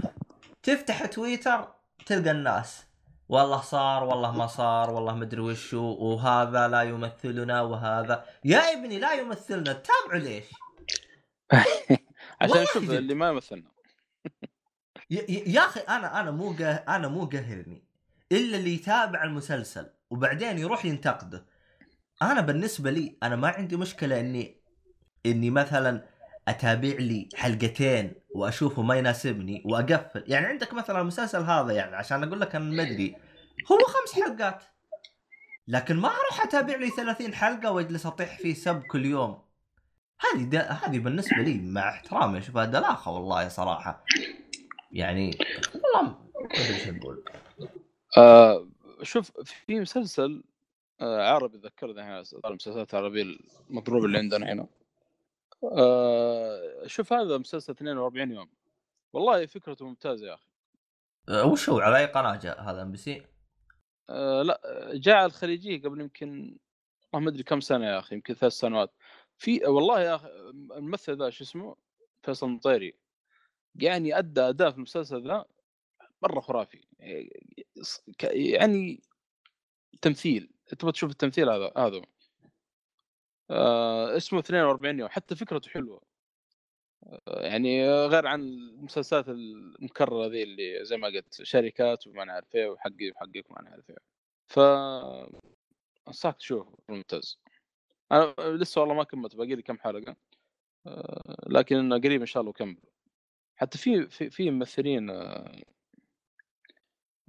تفتح تويتر تلقى الناس والله صار والله ما صار والله مدري وشو وهذا لا يمثلنا وهذا يا ابني لا يمثلنا تتابعوا ليش؟ عشان جد. اللي ما يمثلنا يا, أخي أنا أنا مو. أنا مو قهرني إلا اللي يتابع المسلسل وبعدين يروح ينتقده. أنا بالنسبة لي أنا ما عندي مشكلة إني إني مثلا أتابع لي حلقتين وأشوفه ما يناسبني وأقفل. يعني عندك مثلا المسلسل هذا يعني عشان أقول لك أنا مدري هو خمس حلقات. لكن ما أروح أتابع لي 30 حلقة وأجلس أطيح فيه سب كل يوم. هذه هذه بالنسبة لي مع احترامي اشوفها دلاخه والله صراحة. يعني والله ما أدري إيش أقول. آه شوف في مسلسل آه عربي ذكرني الحين المسلسلات العربية المضروبة اللي عندنا هنا. آه شوف هذا مسلسل 42 يوم. والله فكرته ممتازة يا أخي. أه، وش هو؟ على أي قناة جاء هذا إم بي سي؟ آه لا جاء على الخليجية قبل يمكن ما أدري كم سنة يا أخي يمكن ثلاث سنوات. في والله يا أخي الممثل ذا شو اسمه؟ فيصل المطيري. يعني أدى أداء في المسلسل ذا مرة خرافي يعني تمثيل تبغى تشوف التمثيل هذا هذا. آه اسمه 42 يوم حتى فكرته حلوة. آه يعني غير عن المسلسلات المكررة ذي اللي زي ما قلت شركات وما نعرف إيه وحقي وحقك وما نعرف إيه. ف أنصحك تشوفه ممتاز أنا لسه والله ما كملت باقي لي كم حلقة. آه لكن قريب إن شاء الله أكمل. حتى في في, في ممثلين آه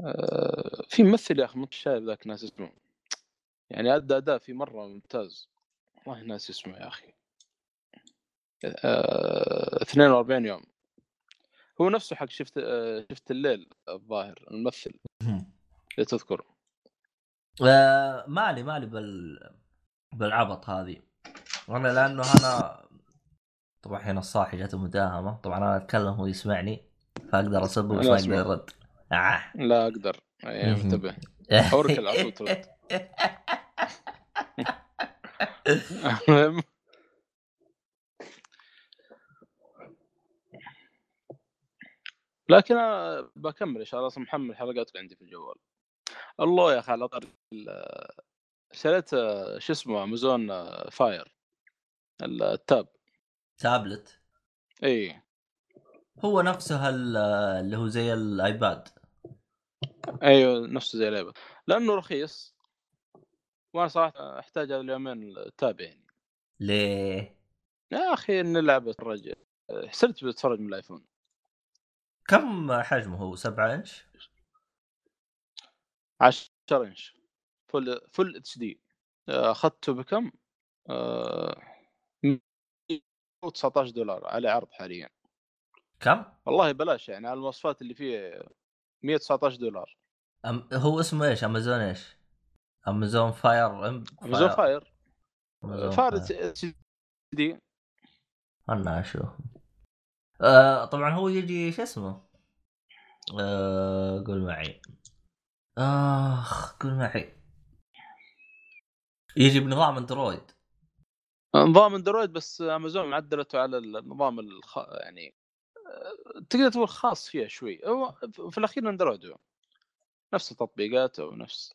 آه في ممثل يا أخي مو شايف ذاك ناس اسمه. يعني أدى أداء في مرة ممتاز. والله ناس اسمه يا أخي. آه 42 يوم. هو نفسه حق شفت آه شفت الليل الظاهر الممثل. اللي تذكر آه مالي مالي بال بالعبط هذه. أنا لأنه أنا طبعا هنا الصاحي جاته مداهمة. طبعا أنا أتكلم هو يسمعني فأقدر اسبه بس ما يقدر يرد. آه. لا أقدر. يعني انتبه. على طول المهم. لكن أنا بكمل إن شاء الله محمل حلقات عندي في الجوال. الله يا أخي على شريت شو اسمه Amazon Fire. ال tab. tablet. إي. هو نفسه اللي هو زي ال iPad. أيوه نفسه زي الآيباد. لأنه رخيص. وأنا صراحة أحتاج هذا اليومين tab يعني. ليه؟ يا أخي نلعب أتفرج صرت بتفرج من ال iPhone. كم حجمه هو؟ 7 إنش؟ 10 inch. full full HD. أخذته بكم؟ آه 19 دولار على عرض حاليا. كم؟ والله بلاش يعني على المواصفات اللي فيه 119 دولار. أم هو اسمه إيش؟ امازون إيش؟ Amazon Fire Amazon Fire Fire HD أنا أشوف. آه طبعا هو يجي شو اسمه؟ آه قول معي. أخ قول معي. يجي بنظام Android. نظام Android بس امازون معدلته على النظام الخ... يعني تقدر تقول خاص فيها شوي. هو في الأخير Android هو. نفس التطبيقات ونفس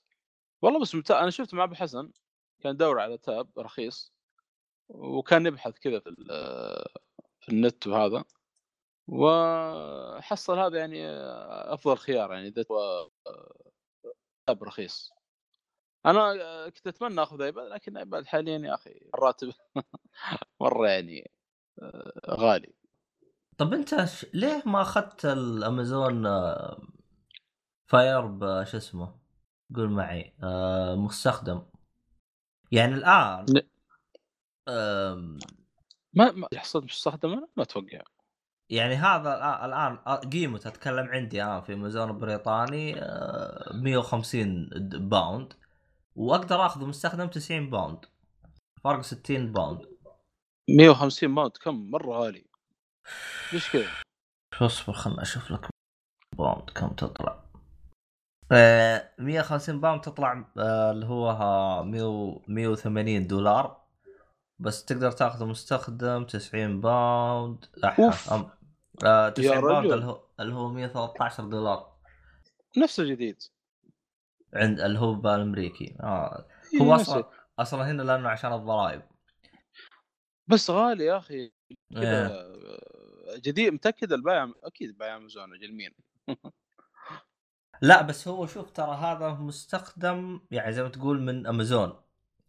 والله بس ممتاز أنا شفت مع أبو حسن كان يدور على tab رخيص وكان يبحث كذا في في النت وهذا. وحصل هذا يعني أفضل خيار يعني إذا tab رخيص. أنا كنت أتمنى آخذ iPad لكن iPad حاليا يا أخي الراتب مرة يعني غالي. طب أنت ش... ليه ما أخذت الأمازون Fire بش اسمه؟ قول معي آه مستخدم. يعني الآن. آم... ما ما حصلت مستخدم أنا ما أتوقع. يعني هذا الآن قيمته أتكلم عندي الان في أمازون بريطاني 150 pound. واقدر اخذه مستخدم 90 pound. فرق 60 pound. 150 pound كم؟ مرة غالي ليش كذا؟ اصبر خلنا أشوف لك pound كم تطلع. آه 150 pound تطلع آه اللي هو 100 180 دولار. بس تقدر تاخذه مستخدم 90 pound. أوف. أم... آه 90 pound اللي هو 113 دولار. نفس الجديد. عند اللي هو بالامريكي. آه. هو أصلا أصلا هنا لأنه عشان الضرائب. بس غالي يا أخي. كذا جديد متأكد البايع أكيد بايع امازون أجل مين لا بس هو شوف ترى هذا مستخدم يعني زي ما تقول من أمازون.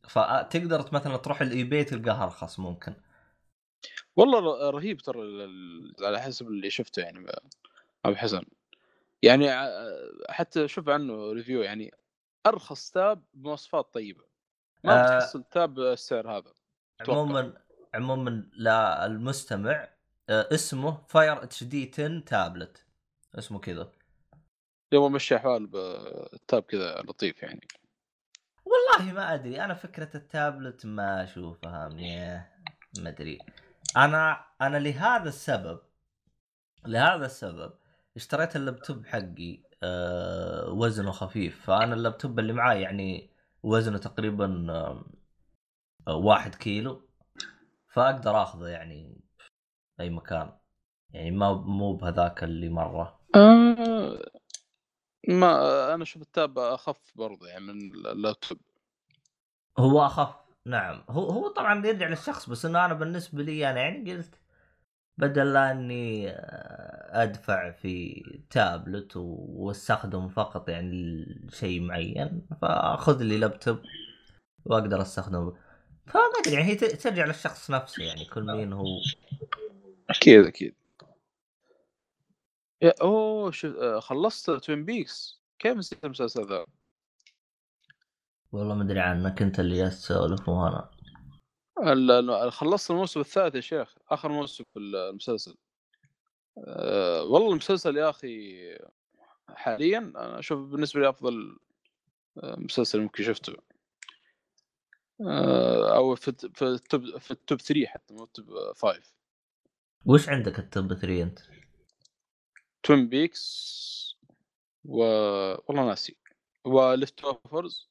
فتقدر مثلا تروح ال eBay تلقاها أرخص ممكن. والله رهيب ترى على حسب اللي شفته يعني أبو حسن. يعني حتى شوف عنه review يعني أرخص tab بمواصفات طيبة ما آه. بتحصل tab السعر هذا. عموما عموما للمستمع اسمه فاير اتش دي 10 تابلت اسمه كذا يوم مشي أحوال بال tab كذا لطيف يعني والله ما أدري أنا فكرة التابلت ما أشوفها ما أدري أنا أنا لهذا السبب لهذا السبب اشتريت اللابتوب حقي أه وزنه خفيف. فأنا اللابتوب اللي معاي يعني وزنه تقريبا آه، واحد كيلو. فأقدر آخذه يعني في أي مكان. يعني ما مو بهذاك اللي مرة. آه ما أنا أشوف التاب أخف برضه يعني من اللابتوب. هو أخف نعم. هو هو طبعا يرجع للشخص بس إنه أنا بالنسبة لي أنا يعني قلت بدل لا إني آه، أدفع في تابلت واستخدم فقط يعني شيء معين فأخذ لي لابتوب وأقدر أستخدمه. فما أدري يعني هي ت- ترجع للشخص نفسه يعني كل مين هو. أكيد أكيد. يا أوه شو آه، خلصت Twin Peaks كيف نسيت المسلسل ذا؟ والله ما أدري عنك انت اللي جالس تسولف مو أنا ال- ال- خلصت الموسم الثالث يا شيخ آخر موسم في المسلسل. أه والله المسلسل يا أخي حاليا أنا أشوف بالنسبة لي أفضل مسلسل ممكن شفته. أه أو في في ال top في ال top 3 حتى مو التوب 5 وش عندك التوب 3 أنت؟ Twin Peaks و والله ناسي. و Leftovers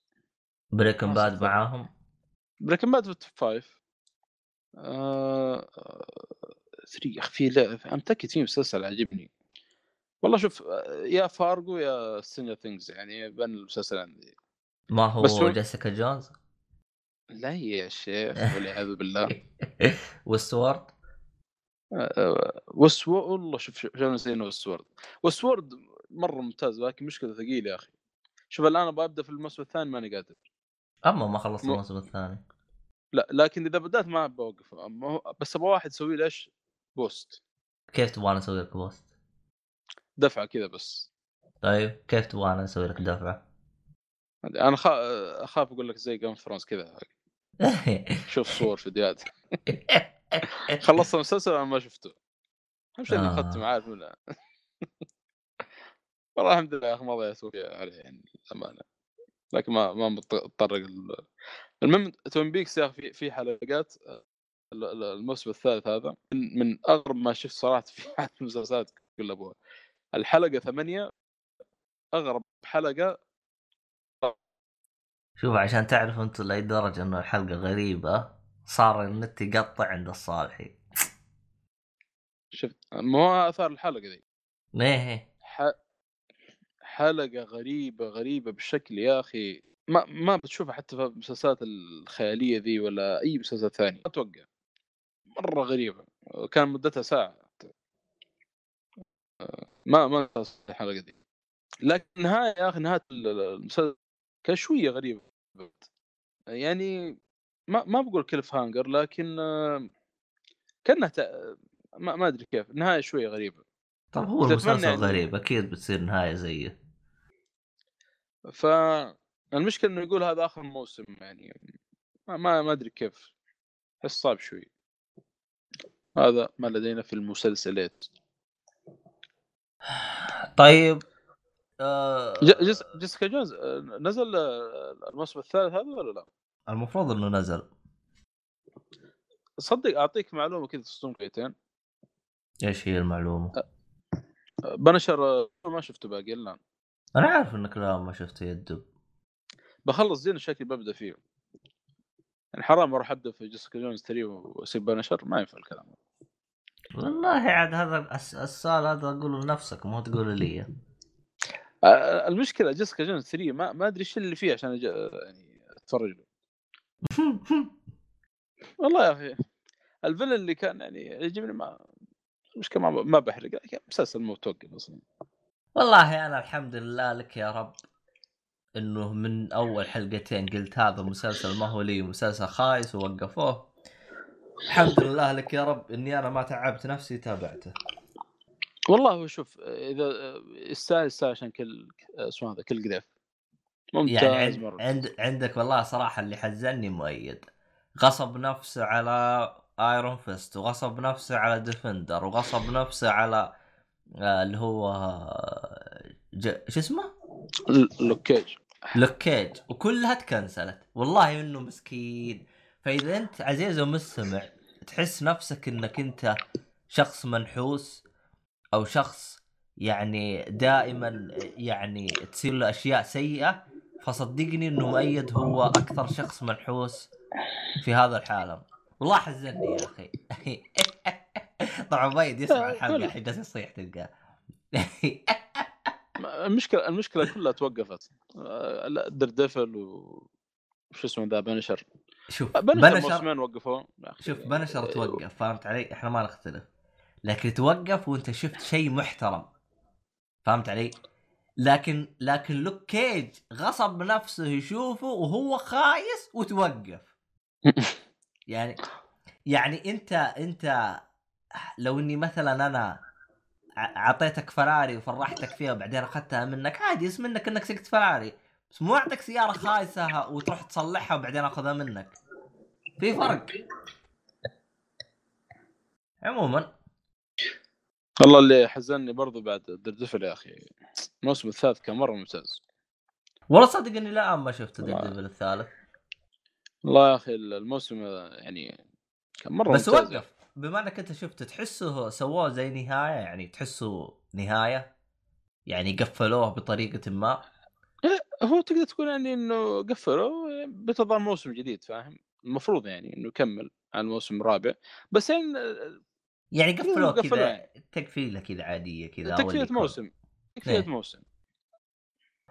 Breaking Bad. معاهم؟ Breaking Bad في ال top 5 آه... 3 يا أخي في مسلسل عجبني. والله شوف آه، يا فارجو يا سينجر ثينجز يعني بين المسلسل عندي. ما هو بس هو- جيسيكا جونز؟ لا يا شيخ والعياذ بالله. والسورد وسو والله شوف شو نسينا وسورد وسورد مرة ممتاز لكن مشكلة ثقيل يا أخي. شوف الآن أبغى أبدأ في الموسم الثاني ماني قادر. أما ما خلصت مو- الموسم الثاني. لا لكن إذا بدأت ما بوقف. بس أبغى واحد يسوي لي إيش؟ بوست. كيف تبغى أنا أسوي لك boost؟ دفعة كذا بس. طيب كيف تبغى أنا أسوي لك دفعة؟ أنا خا... أخاف أقول لك زي Game of Thrones كذا. شوف صور فيديوهات. خلصت المسلسل أنا ما شفته. أهم شيء إني آه. اخذته عارف ولا والله الحمد لله ما ضيعت وقتي عليه يعني امانه لكن ما ما متطرق المهم توين بيكس يا أخي في حلقات آه، ال- ال- الموسم الثالث هذا من, من أغرب ما شفت صراحة في حياتي المسلسلات كل ابوها الحلقة ثمانية أغرب حلقة. شوف عشان تعرف أنت لأي درجة انه الحلقة غريبة صار النت يقطع عند الصالحي. شفت ما هو آثار الحلقة ذي. إيه. ح... حلقة غريبة غريبة بشكل يا أخي ما ما بتشوفها حتى في المسلسلات الخيالية ذي ولا أي مسلسل ثاني ما مرة غريبة كان مدتها ساعة. ما ما أصل الحلقة دي. لكن النهاية يا ال- ال- المسلسل كان شوية غريبة. يعني ما ما بقول كلف هانجر لكن كأنها تع- ما, ما أدري كيف النهايه شوية غريبة. طب هو المسلسل غريب أكيد بتصير نهاية زية. فالمشكلة إنه يقول هذا آخر موسم يعني ما ما, أدري كيف بس صعب شوي. هذا ما لدينا في المسلسلات. طيب آه جس جيسيكا جونز آه، نزل آه، الموسم الثالث هذا ولا لا؟ المفروض إنه نزل. صدق أعطيك معلومة كذا تصدم كويتين إيش هي المعلومة؟ بنشر ما شفته باقي الان أنا عارف إنك لا ما شفت يدب بخلص زين شكلي ببدأ فيه. يعني حرام أروح أبدأ في جيسيكا جونز 3 وأسيب بنشر ما ينفع الكلام والله عاد هذا الس- السؤال هذا أقوله لنفسك مو تقوله لي. المشكلة جيسيكا جونز 3 ما ما أدري إيش اللي فيه عشان أج... يعني أتفرج له. والله يا أخي الفيلن اللي كان يعني يعجبني ما المشكلة ما, ما بحرق مسلسل مو متوقف أصلا. والله أنا الحمد لله لك يا رب. إنه من أول حلقتين قلت هذا المسلسل ما هو لي مسلسل خايس ووقفوه الحمد لله لك يا رب إني أنا ما تعبت نفسي تابعته والله هو شوف إذا يستاهل يستاهل عشان كل اسمه هذا كل قذيف ممتاز يعني عند, مرة. عند عندك والله صراحة اللي حزني مؤيد غصب نفسه على ايرون فيست وغصب نفسه على ديفندر وغصب نفسه على آه، اللي هو آه، ج... شو اسمه؟ ل- لوك كيج لوك كيج وكلها تكنسلت. والله إنه مسكين. فإذا أنت عزيز ومستمع تحس نفسك إنك أنت شخص منحوس أو شخص يعني دائما يعني تصير له أشياء سيئة فصدقني إنه مؤيد هو أكثر شخص منحوس في هذا العالم. والله حزني يا أخي. طبعا مؤيد يسمع الحلقة الحين جالس يصيح تلقاه. المشكلة المشكلة كلها توقفت آه، دردفل و شو اسمه ذا بنشر شوف بنشر بنشر موسمين وقفوه. شوف بنشر توقف فهمت علي؟ إحنا ما نختلف لكن توقف وأنت شفت شيء محترم فهمت علي؟ لكن لكن لوك كيج غصب نفسه يشوفه وهو خايس وتوقف يعني يعني أنت أنت لو إني مثلا أنا اعطيتك فراري وفرحتك فيها وبعدين أخذتها منك. عادي اسم منك إنك سقت فراري. بس مو أعطيك سيارة خايسة وتروح تصلحها وبعدين أخذها منك. في فرق. عموما. والله اللي حزنني برضو بعد دردفل يا أخي. الموسم الثالث كان مرة ممتاز. والله صدق إني لا ما شفت ديفل الثالث. والله يا أخي الموسم يعني كان مرة بس ممتاز. وقف. بما انك انت شفت تحسه سووه زي نهاية؟ يعني تحسه نهاية؟ يعني قفلوه بطريقة ما؟ هو تقدر تقول يعني إنه قفلوا بتظل موسم جديد فاهم؟ المفروض يعني إنه يكمل على الموسم الرابع. بس يعني يعني قفلوه كذا يعني. تكفيلة كذا عادية كذا يكون. موسم. تكفيه إيه. موسم.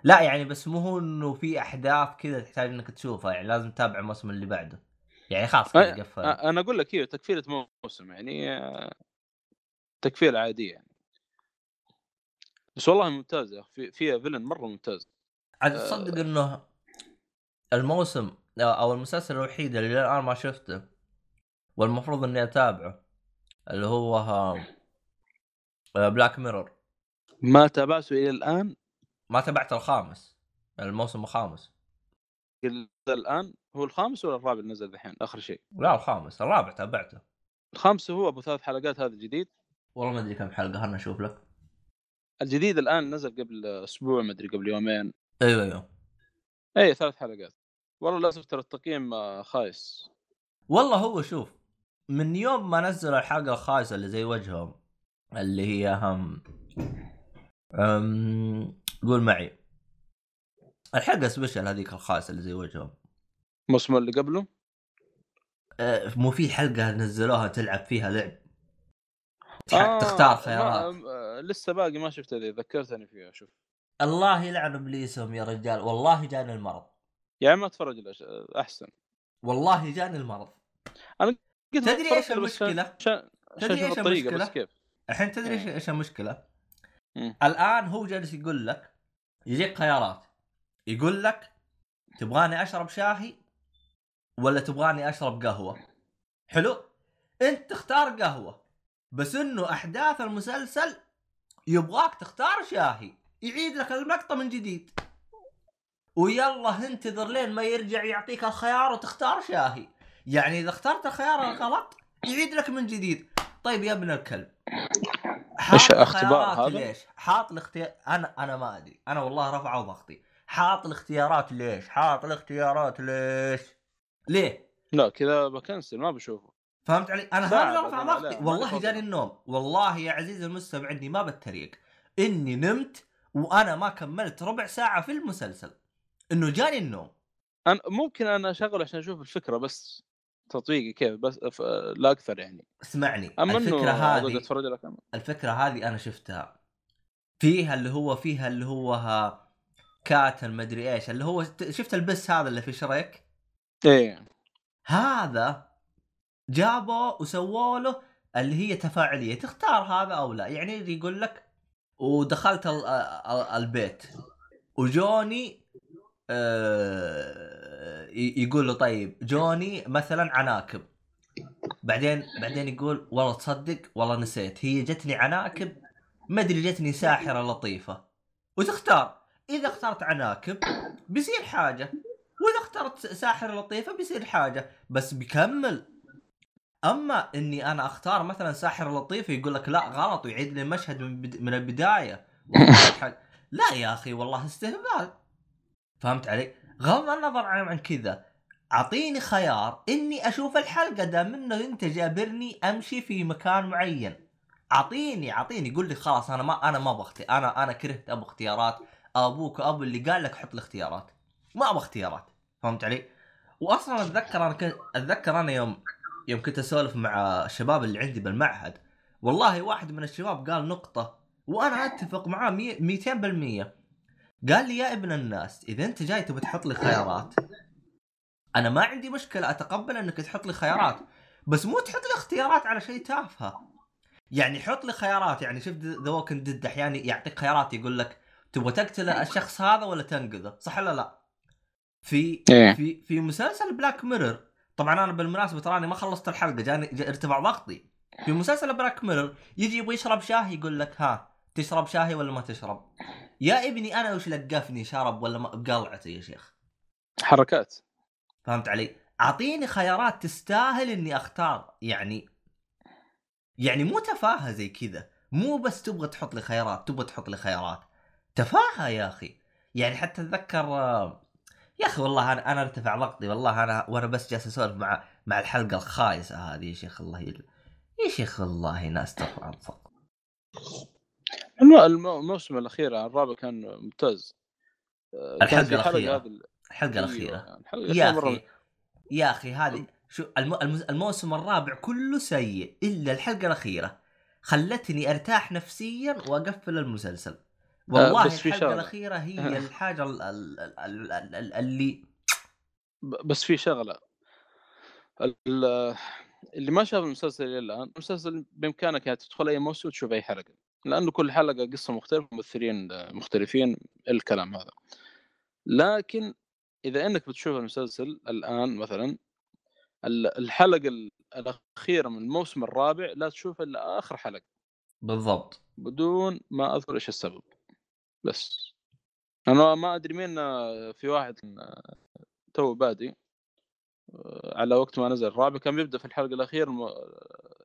لا يعني بس مو هو إنه في أحداث كذا تحتاج إنك تشوفها يعني لازم تتابع الموسم اللي بعده. يعني خلاص كذا قفل آه، أنا أقول لك هي تكفيله موسم يعني آه، تكفيله عادية يعني. بس والله ممتاز يا أخي في- فيها فيلن مرة ممتاز. عاد تصدق إنه الموسم أو المسلسل الوحيد اللي الآن ما شفته والمفروض إني أتابعه اللي هو بلاك ميرور ما تابعته إلى الآن؟ ما تابعت الخامس الموسم الخامس. إلى الآن؟ هو الخامس ولا الرابع اللي نزل الحين آخر شيء. لا الخامس. الرابع تابعته. الخامس هو أبو ثلاث حلقات هذا الجديد والله ما أدري كم حلقة هلنا أشوف لك. الجديد الآن نزل قبل أسبوع ما أدري قبل يومين. أيوه أيوه. اي ثلاث حلقات. والله للاسف ترى التقييم آه، خايس. والله هو شوف من يوم ما نزل الحلقة الخايسة اللي زي وجههم اللي هي هم أم... قول معي. الحلقة سبيشل هذيك الخايسة اللي زي وجههم. الموسم اللي قبله؟ أه، مو في حلقة نزلوها تلعب فيها لعب. آه، تختار خيارات. آه، لسه باقي ما شفت ذي ذكرتني فيها شوف. الله يلعن إبليسهم يا رجال. والله جاني المرض. يعني ما اتفرج أحسن. والله جاني المرض. قلت تدري بتفرج إيش له بس عشان- المشكلة؟ عشان عشان تدري الطريقة المشكلة؟ بس كيف. الحين تدري إيش إيه. إيش المشكلة؟ مم. الآن هو جالس يقول لك يجيك خيارات. يقول لك تبغاني أشرب شاهي؟ ولا تبغاني أشرب قهوة حلو أنت تختار قهوة بس إنه أحداث المسلسل يبغاك تختار شاهي يعيد لك المقطع من جديد ويلا انتظر لين ما يرجع يعطيك الخيار وتختار شاهي يعني إذا اخترت الخيار الغلط يعيد لك من جديد طيب يا ابن الكلب حاط اختبار هذا؟ ليش؟ حاط الاختيار أنا أنا ما أدري أنا والله رفعوا ضغطي حاط الاختيارات ليش؟ حاط الاختيارات ليش؟ ليه؟ لا كذا بكنسل ما بشوفه. فهمت علي؟ أنا هذا رفع ما والله. جاني النوم. والله يا عزيزي المستمع إني ما بتريق. إني نمت وأنا ما كملت ربع ساعة في المسلسل. إنه جاني النوم. أنا ممكن أنا أشغل عشان أشوف الفكرة بس تطبيقي كيف بس لا أكثر يعني. اسمعني أما الفكرة هذه أنا. الفكرة هذه أنا شفتها. فيها اللي هو فيها اللي هو كاتن مدري إيش اللي هو شفت البس هذا اللي في شريك؟ إيه. هذا جابوا وسووا له اللي هي تفاعلية تختار هذا أو لا. يعني يقول لك ودخلت ال- ال- البيت وجوني آه، يقول له طيب جوني مثلا عناكب. بعدين بعدين يقول والله تصدق والله نسيت. هي جتني عناكب ما أدري جتني ساحرة لطيفة. وتختار. إذا اخترت عناكب بيصير حاجة. وإذا اخترت ساحره لطيفة بيصير حاجة بس بيكمل. أما إني أنا أختار مثلا ساحر لطيف يقول لك لا غلط ويعيد لي المشهد من, بد... من البداية. لا يا أخي والله استهبال. فهمت علي؟ غض النظر عن, كذا. أعطيني خيار إني أشوف الحلقة دام إنه أنت جابرني أمشي في مكان معين. أعطيني أعطيني. قول لي خلاص أنا ما أنا ما أبغى أنا أنا كرهت ابو اختيارات. أبوك أبو اللي قال لك حط الاختيارات. ما أبغى اختيارات. فهمت علي؟ واصلا أتذكر أنا كنت أتذكر أنا يوم يوم كنت أسولف مع الشباب اللي عندي بالمعهد والله واحد من الشباب قال نقطة وأنا أتفق معاه 200% قال لي يا ابن الناس إذا أنت جاي تبي تحط لي خيارات أنا ما عندي مشكلة أتقبل أنك تحط لي خيارات بس مو تحط لي اختيارات على شيء تافهة يعني حط لي خيارات يعني شفت ذا ديد أحيانا يعطيك خيارات يقول لك تبغى تقتل الشخص هذا ولا تنقذه صح ولا لا؟ في إيه. في في مسلسل Black Mirror طبعا أنا بالمناسبة تراني ما خلصت الحلقة جاني جا ارتفع ضغطي. في مسلسل بلاك ميرور يجي يبغى يشرب شاي يقول لك ها تشرب شاي ولا ما تشرب؟ يا ابني أنا وش لقفني شرب ولا ما بقلعته يا شيخ. حركات. فهمت علي؟ أعطيني خيارات تستاهل إني أختار. يعني يعني مو تفاهة زي كذا. مو بس تبغى تحط لي خيارات تبغى تحط لي خيارات. تفاهة يا أخي. يعني حتى أتذكر آه، يا أخي والله أنا أنا أرتفع ضغطي والله أنا وأنا بس جالس أسولف مع مع الحلقة الخايسة هذه. يا شيخ الله يل... يا شيخ والله ناس ترفع الضغط الموسم الأخير الرابع كان ممتاز. آه، الحلقة الأخيرة. الحلقة الأخيرة. يا أخي يا أخي هذه شو الموسم الرابع كله سيء إلا الحلقة الأخيرة. خلتني أرتاح نفسيا وأقفل المسلسل. والله بس في الحلقة الأخيرة هي الحاجة اللي بس في شغلة. اللي ما شاف المسلسل إلى الآن المسلسل بإمكانك يعني تدخل أي موسم وتشوف أي حلقة لأنه كل حلقة قصة مختلفة ممثلين مختلفين الكلام هذا. لكن إذا إنك بتشوف المسلسل الآن مثلا الحلقة الأخيرة من الموسم الرابع لا تشوف إلا آخر حلقة. بالضبط. بدون ما أذكر إيش السبب. بس. أنا ما أدري مين في واحد تو بادي على وقت ما نزل الرابع كان بيبدأ في الحلقة الأخيرة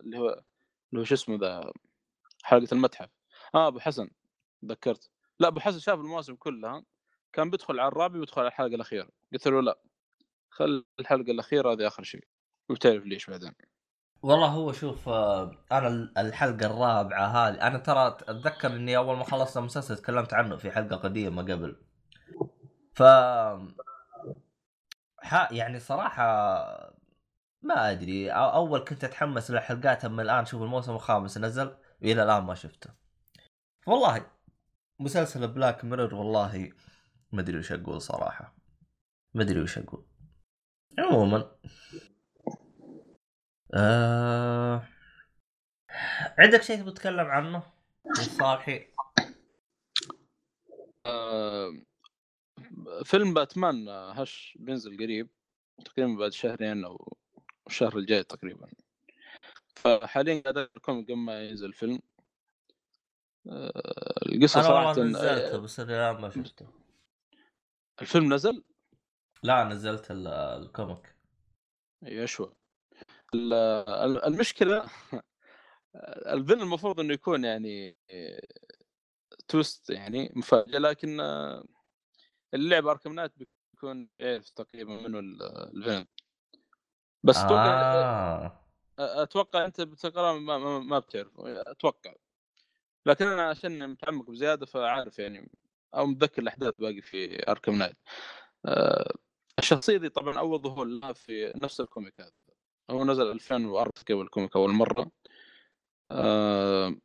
اللي هو اللي هو شو اسمه ذا حلقة المتحف. آه أبو حسن تذكرت. لا أبو حسن شاف المواسم كلها كان بيدخل على الرابع ويدخل على الحلقة الأخيرة. قلت له لا خل الحلقة الأخيرة هذه آخر شيء. وبتعرف ليش بعدين. والله هو شوف آه، أنا الحلقة الرابعة هذه أنا ترى أتذكر إني أول ما خلصت المسلسل تكلمت عنه في حلقة قديمة قبل. ف يعني صراحة ما أدري أول كنت أتحمس للحلقات أما الآن شوف الموسم الخامس نزل وإلى الآن ما شفته. والله مسلسل بلاك ميرور والله ما أدري وش أقول صراحة ما أدري وش أقول. عموما آه... عندك شيء تبغى تتكلم عنه؟ صالحي آه... فيلم باتمان هش بينزل قريب تقريبا بعد شهرين أو الشهر الجاي تقريبا. فحاليا قاعد أذكركم قبل ما ينزل الفيلم. آه... القصة أنا صراحة نزلته بس الآن ما شفته. الفيلم نزل؟ لا نزلت الكوميك. أيوه شو المشكلة الفيلم المفروض إنه يكون يعني twist يعني مفاجأة لكن اللي لعب Arkham Knight بيكون يعرف تقريبا منه الفيلم. بس أتوقع آه. أتوقع أنت بتقرأ ما, ما, ما بتعرف أتوقع. لكن أنا عشان متعمق بزيادة فعارف يعني أو متذكر الأحداث باقي في Arkham Knight. آه الشخصية دي طبعا أول ظهور لها في نفس ال comic هذا هو نزل 2004 قبل ال comic اول مرة. آه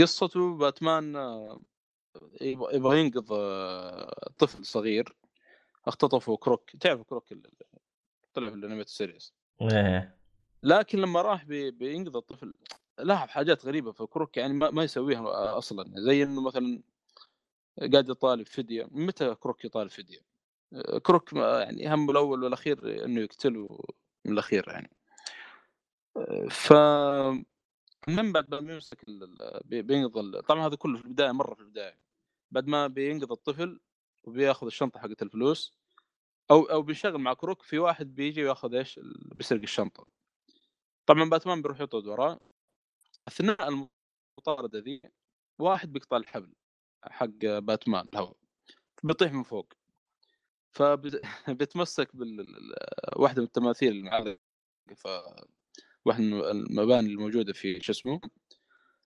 قصته باتمان آه يبغى ينقذ آه طفل صغير اختطفه Croc. تعرف Croc اللي طلع في ال animated series إيه. لكن لما راح بي بينقذ الطفل لاحظ حاجات غريبة في Croc يعني ما, ما يسويها أصلا. زي إنه مثلا قاعد يطالب فديه متى كروك يطالب فديه؟ كروك يعني همه الأول والأخير إنه يقتله من الأخير يعني. ف من بعد ما بيمسك بينقض طبعا هذا كله في البداية مرة في البداية. بعد ما بينقذ الطفل وبياخذ الشنطة حقت الفلوس أو أو بيشتغل مع كروك في واحد بيجي وياخذ إيش؟ بيسرق الشنطة. طبعا باتمان بيروح يطرد وراه أثناء المطاردة ذي واحد بيقطع الحبل حق باتمان الهواء بيطيح من فوق. فبيتمسك بالواحده من التماثيل المعلقة. واحد من المباني الموجودة في شو اسمه؟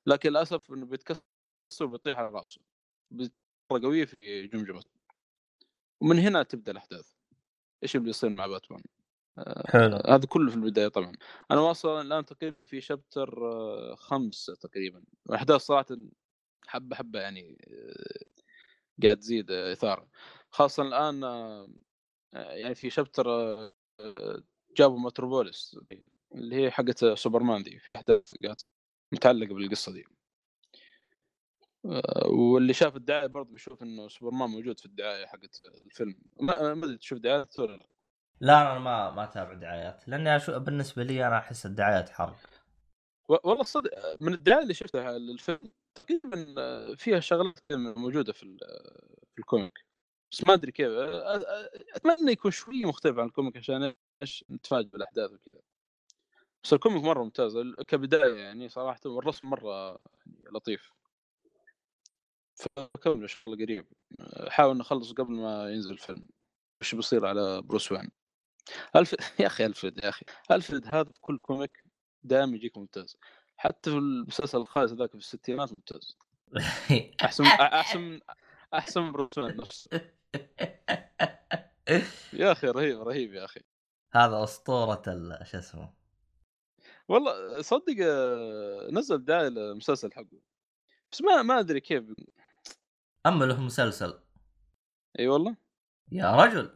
لكن للأسف إنه بيتكسر وبيطيح على رأسه. بطريقه قوية في جمجمته ومن هنا تبدأ الأحداث. إيش اللي بيصير مع باتمان؟ حلو. هذا كله في البداية طبعا. أنا واصل الآن تقريبا في شابتر آه، خمسة تقريبا. الأحداث صراحة حبة حبة يعني آه، قاعد تزيد آه، إثارة. خاصة الآن آه، آه، يعني في شابتر آه، آه، جابوا متروبوليس. اللي هي حقت سوبرمان دي في أحداث متعلقة بالقصة دي. آه، واللي شاف الدعاية برضه بيشوف إنه سوبرمان موجود في الدعاية حقت الفيلم. ما ما أدري تشوف دعايات ولا لا. لا أنا ما ما أتابع دعايات لأني أشو... بالنسبة لي أنا أحس الدعايات حرق والله صدق من الدعاية اللي شفتها للفيلم تقريبا فيها شغلات موجودة في ال- في ال comic. بس ما أدري كيف. أتمنى يكون شوي مختلف عن ال comic عشان إيش نتفاجئ بالأحداث وكذا. بس ال comic مرة ممتاز كبداية يعني صراحة والرسم مرة يعني لطيف. فكمل الله قريب حاول نخلص قبل ما ينزل الفيلم. وش بيصير على بروس وين ألف يا أخي الفريد يا أخي. الفريد هذا في كل comic دائما يجيك ممتاز. حتى في المسلسل الخايس ذاك في الستينات ممتاز. أحسن أحسن أحسن من بروس وين نفسه. يا أخي رهيب رهيب يا أخي. هذا أسطورة شو اسمه والله صدق آه، نزل دعايه للمسلسل حقه. بس ما ما أدري كيف. أما له مسلسل. إي والله. يا رجل!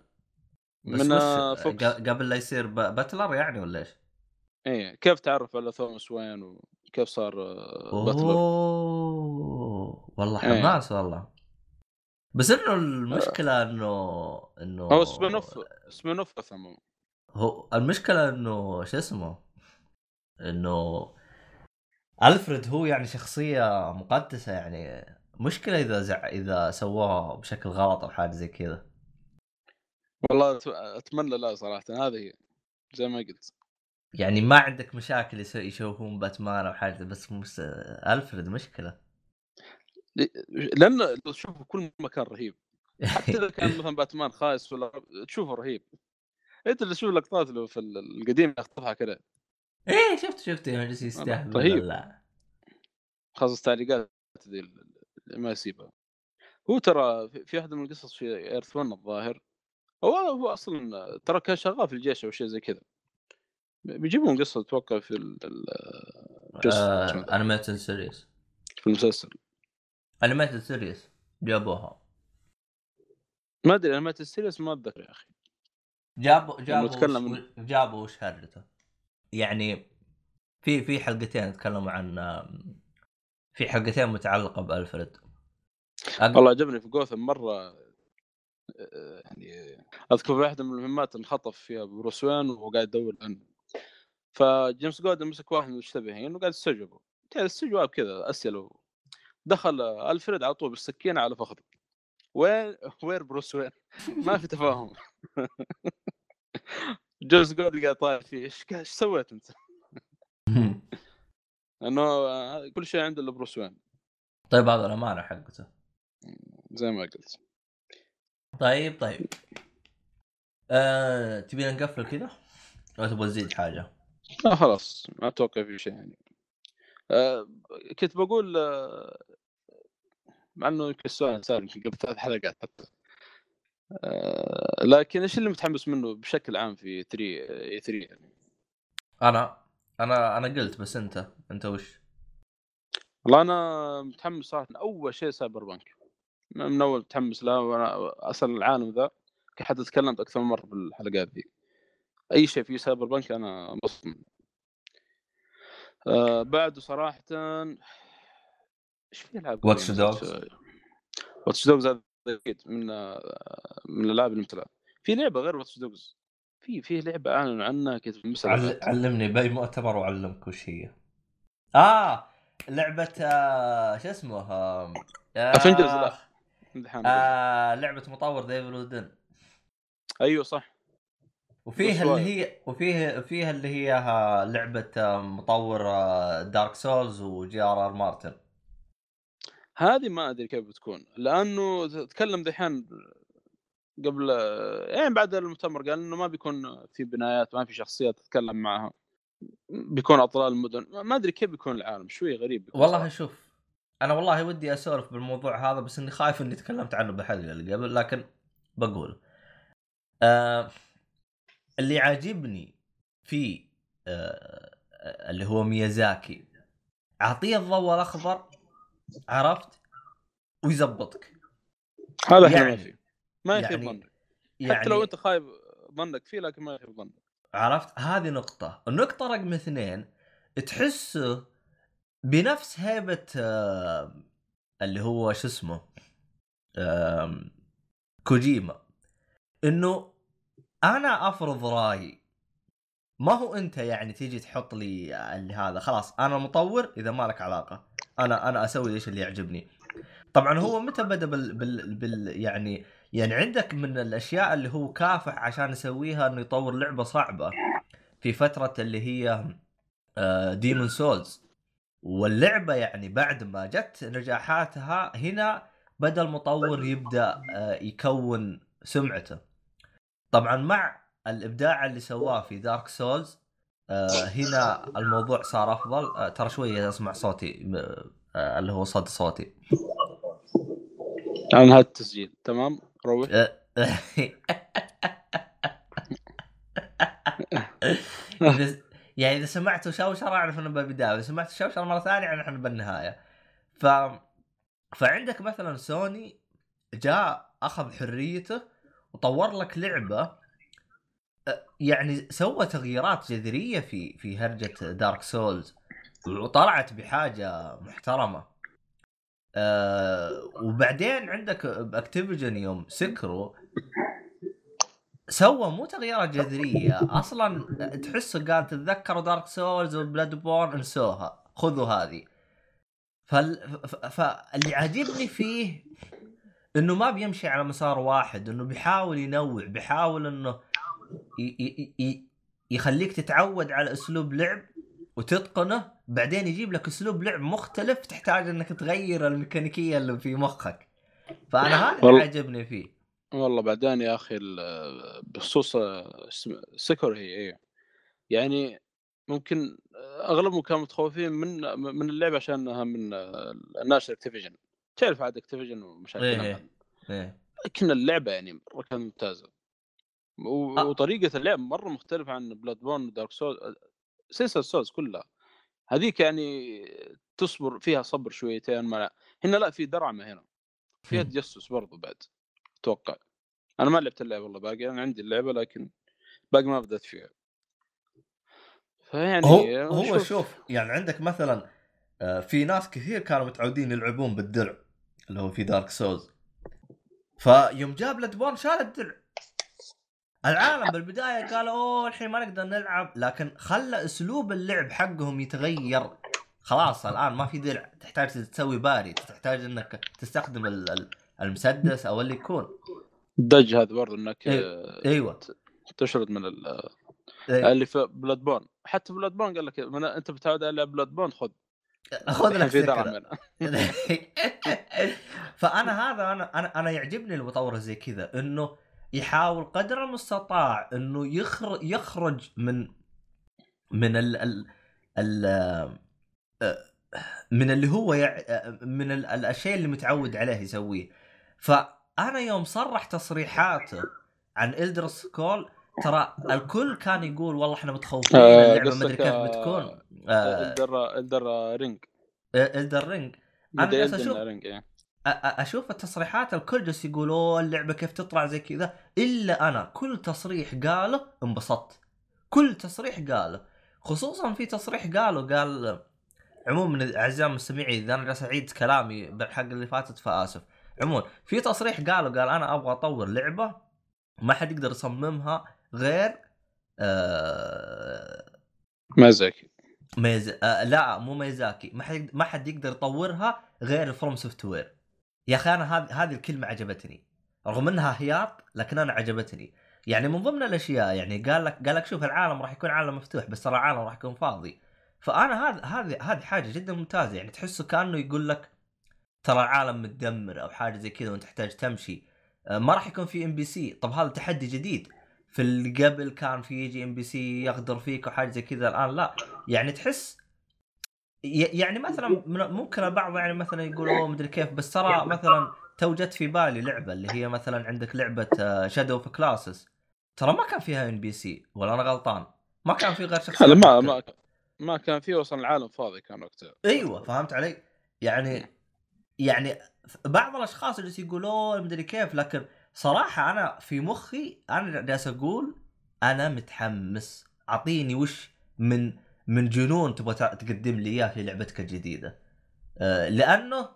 من وش آه، Fox. قبل لا يصير butler يعني ولا إيش؟ إي كيف تعرف على توماس وين وكيف صار آه، butler أوه! والله إيه. حماس والله. بس إنه المشكلة إنه إنه هو spin-off spin-off هو المشكلة إنه شو اسمه؟ إنه ألفريد هو يعني شخصية مقدسة يعني مشكلة إذا زع... إذا سووها بشكل غلط أو حاجة زي كذا. والله أتمنى لا صراحة هذه هي زي ما قلت. يعني ما عندك مشاكل يس- يشوفون باتمان أو حاجة بس مس... ألفريد مشكلة. لأن تشوفه كل مكان رهيب. حتى إذا كان مثلا باتمان خايس ولا تشوفه رهيب. أنت اللي تشوف لقطات له في ال- القديم يخطفها كذا إيه شفت شفت يوم جالس يستهبل رهيب. خاصة التعليقات ذي ما يسيبها. هو ترى في- واحدة من القصص في Earth 1 الظاهر هو هو أصلا ترى كان شغال في الجيش أو شيء زي كذا. بيجيبون قصة أتوقع في ال- جزء آه... animated series في المسلسل. animated series جابوها. ما أدري أنا ما السيريس ما أتذكر يا أخي. جابوا جابوا وش... جابوا وش هرجته يعني في في حلقتين تكلموا عن في حلقتين متعلقة بألفريد. أق... والله عجبني في جوثم مرة يعني أذكر واحدة من المهمات انخطف فيها بروس وين وهو قاعد يدور عنه. فجيمس جوردن مسك واحد من المشتبهين وقاعد يستجوبه. استجواب كذا أسئلة دخل ألفريد على طول بالسكينة على فخذه. وين وين بروس وين؟ ما في تفاهم. جيمس جوردن قاعد طاير فيه إيش إيش سويت أنت؟ انه آه، كل شيء عنده الا بروس وين. طيب هذا الأمانة حقته. زي ما قلت. طيب طيب. آه... تبينا نقفل كذا؟ ولا تبغى تزيد حاجة؟ لا خلاص. ما أتوقع في شيء يعني. آه كنت بقول آه مع إنه يمكن السؤال سال يمكن قبل ثلاث حلقات حتى. آه لكن إيش اللي متحمس منه بشكل عام في E3 يعني؟ أنا أنا أنا قلت بس أنت أنت وش؟ والله أنا متحمس صراحة. أول شيء Cyberpunk. من أول متحمس له وأنا أصلا العالم ذا حتى تكلمت أكثر من مرة بالحلقات دي أي شيء فيه سايبر بانك أنا انبسط منه آه بعده صراحة إيش في ألعاب Watch Dogs. واتش دوجز هذا أكيد من من الالعاب مثلها في لعبة غير واتش دوجز في في لعبة اعلنوا عنها كذا عل... علمني باي مؤتمر وعلمك وش هي آه! لعبة آه شو اسمه آه افنجرز لا امتحان آه لعبة مطور ديفل ودن أيوه صح. وفيها اللي هي وفيها فيها اللي هي آه، لعبة آه، مطور Dark Souls و G R R Martin هذه ما أدري كيف بتكون لأنه تكلم دحين قبل يعني بعد المؤتمر قال إنه ما بيكون في بنايات ما في شخصيات تتكلم معها بيكون أطلال المدن ما أدري كيف بيكون العالم شوي غريب بيكون والله. شوف أنا والله ودي أسولف بالموضوع هذا بس إني خايف إني تكلمت عنه بالحلقة اللي قبل لكن بقول آه اللي عاجبني في آه اللي هو ميازاكي أعطيه الضوء الأخضر عرفت؟ ويزبطك. هذا إحنا يعني- ما في ما يخيب يعني- ظنك. يعني حتى لو أنت خايب ظنك فيه لكن ما يخيب ظنك. عرفت؟ هذه نقطة. النقطة رقم اثنين تحسه بنفس هيبة آه اللي هو شو اسمه كوجيما. إنه أنا أفرض رأيي ما هو انت يعني تيجي تحط لي اللي هذا؟ خلاص أنا مطور إذا ما لك علاقة. أنا أنا أسوي إيش اللي يعجبني. طبعا هو متى بدأ بال, بال, بال يعني يعني عندك من الأشياء اللي هو كافح عشان يسويها إنه يطور لعبة صعبة. في فترة اللي هي Demon's Souls واللعبة يعني بعد ما جت نجاحاتها هنا بدا المطور يبدأ آه، يكون سمعته. طبعا مع الإبداع اللي سواه في Dark Souls هنا الموضوع صار أفضل. آه، ترى شوية أسمع صوتي آه، اللي هو صدى صوتي. عن هذا التسجيل تمام؟ روح. إذا- يعني إذا سمعتوا شوشره أعرف إنه بالبداية إذا سمعت شوشره مرة ثانية يعني إحنا بالنهاية. ف فعندك مثلا سوني جاء أخذ حريته وطور لك لعبة يعني سوى تغييرات جذرية في في هرجة Dark Souls وطلعت بحاجة محترمة أه وبعدين عندك Activision يوم سكروا سوى مو تغييرات جذرية أصلا تحسه قال تتذكروا Dark Souls و Bloodborne انسوها خذوا هذه فال... فاللي عاجبني فيه إنه ما بيمشي على مسار واحد إنه بيحاول ينوع بيحاول إنه. يخليك تتعود على أسلوب لعب وتتقنه بعدين يجيب لك أسلوب لعب مختلف تحتاج إنك تغير الميكانيكية اللي في مخك. فأنا هذا اللي عجبني فيه. والله بعدين يا أخي بخصوص Sekiro هي إيه. يعني ممكن أغلبهم كانوا متخوفين من من اللعبه عشانها من الناشر Activision تعرف عاد Activision ومشاكلهم؟ إيه. إيه لكن اللعبة يعني كانت ممتازة. وطريقة اللعب مرة مختلفة عن Bloodborne و Dark Souls سلسله Souls كلها. هذيك يعني تصبر فيها صبر شويتين ما هنا لا في درعمة هنا. فيها. تجسس برضو بعد أتوقع. أنا ما لعبت اللعبة والله باقي أنا عندي اللعبة لكن باقي ما بدأت فيها. فيعني هو هو شوف. يعني عندك مثلا آه، في ناس كثير كانوا متعودين يلعبون بالدرع اللي هو في دارك سولز فيوم جاب بلاد شال الدرع. العالم بالبداية قالوا أوه الحين ما نقدر نلعب. لكن خلى أسلوب اللعب حقهم يتغير. خلاص الآن ما في درع تحتاج تسوي parry تحتاج إنك تستخدم ال- ال- المسدس أو اللي يكون. ال dodge هذا برضو إنك إيه. إيوه. تشرد من ال- إيه. اللي في Bloodborne حتى Bloodborne قال لك من أنت بتعود على Bloodborne خذ خذ لك. فأنا هذا أنا أنا أنا يعجبني المطور زي كذا إنه يحاول قدر المستطاع إنه يخرج يخرج من من ال ال ال آه، من اللي هو يع... من ال- الأشياء اللي متعود عليه يسويه. فأنا يوم صرح تصريحاته عن Elder Scroll ترى الكل كان يقول والله إحنا متخوفين من آه، اللعبة ما ادري كيف آه، بتكون. آه، Elder Elder Ring. Elder Ring. مدري جالس Elden أشوف التصريحات الكل جالس يقول اوه اللعبة كيف تطلع زي كذا إلا أنا. كل تصريح قاله انبسطت. كل تصريح قاله. خصوصا في تصريح قاله قال عموما أعزائي المستمعين إذا أنا جالس أعيد كلامي بالحلقة اللي فاتت فآسف. عموما في تصريح قاله قال أنا أبغى أطور لعبة ما حد يقدر يصممها غير آه ميازاكي ميز... آه لا مو ميازاكي. ما حد ما حد يقدر يطورها غير FromSoftware يا أخي أنا هذه هذه الكلمة عجبتني. رغم إنها هياط لكن أنا عجبتني. يعني من ضمن الأشياء يعني قال لك قال لك شوف العالم راح يكون عالم مفتوح بس ترى العالم راح يكون فاضي. فأنا هذا هذه هذه حاجة جدا ممتازة. يعني تحسه كأنه يقول لك ترى العالم متدمر أو حاجة زي كذا وأنت تحتاج تمشي. آه، ما راح يكون في NPC. طب هذا تحدي جديد. في اللي قبل كان في يجي NPC يغدر فيك وحاجة زي كذا الآن لا. يعني تحس يعني مثلا ممكن البعض يعني مثلا يقول أوه مدري كيف بس ترى مثلا تو جت في بالي لعبة اللي هي مثلا عندك لعبة Shadow of Colossus ترى ما كان فيها NPC ولا أنا غلطان؟ ما كان في غير هذا ما. ما ما كان فيه أصلا العالم فاضي كان وقتها. أيوه فهمت علي؟ يعني يعني بعض الأشخاص اللي يقولون مدري كيف لكن صراحة أنا في مخي أنا جالس أقول أنا متحمس أعطيني وش من من جنون تبغى تقدم لي اياه في لعبتك الجديدة. آه، لأنه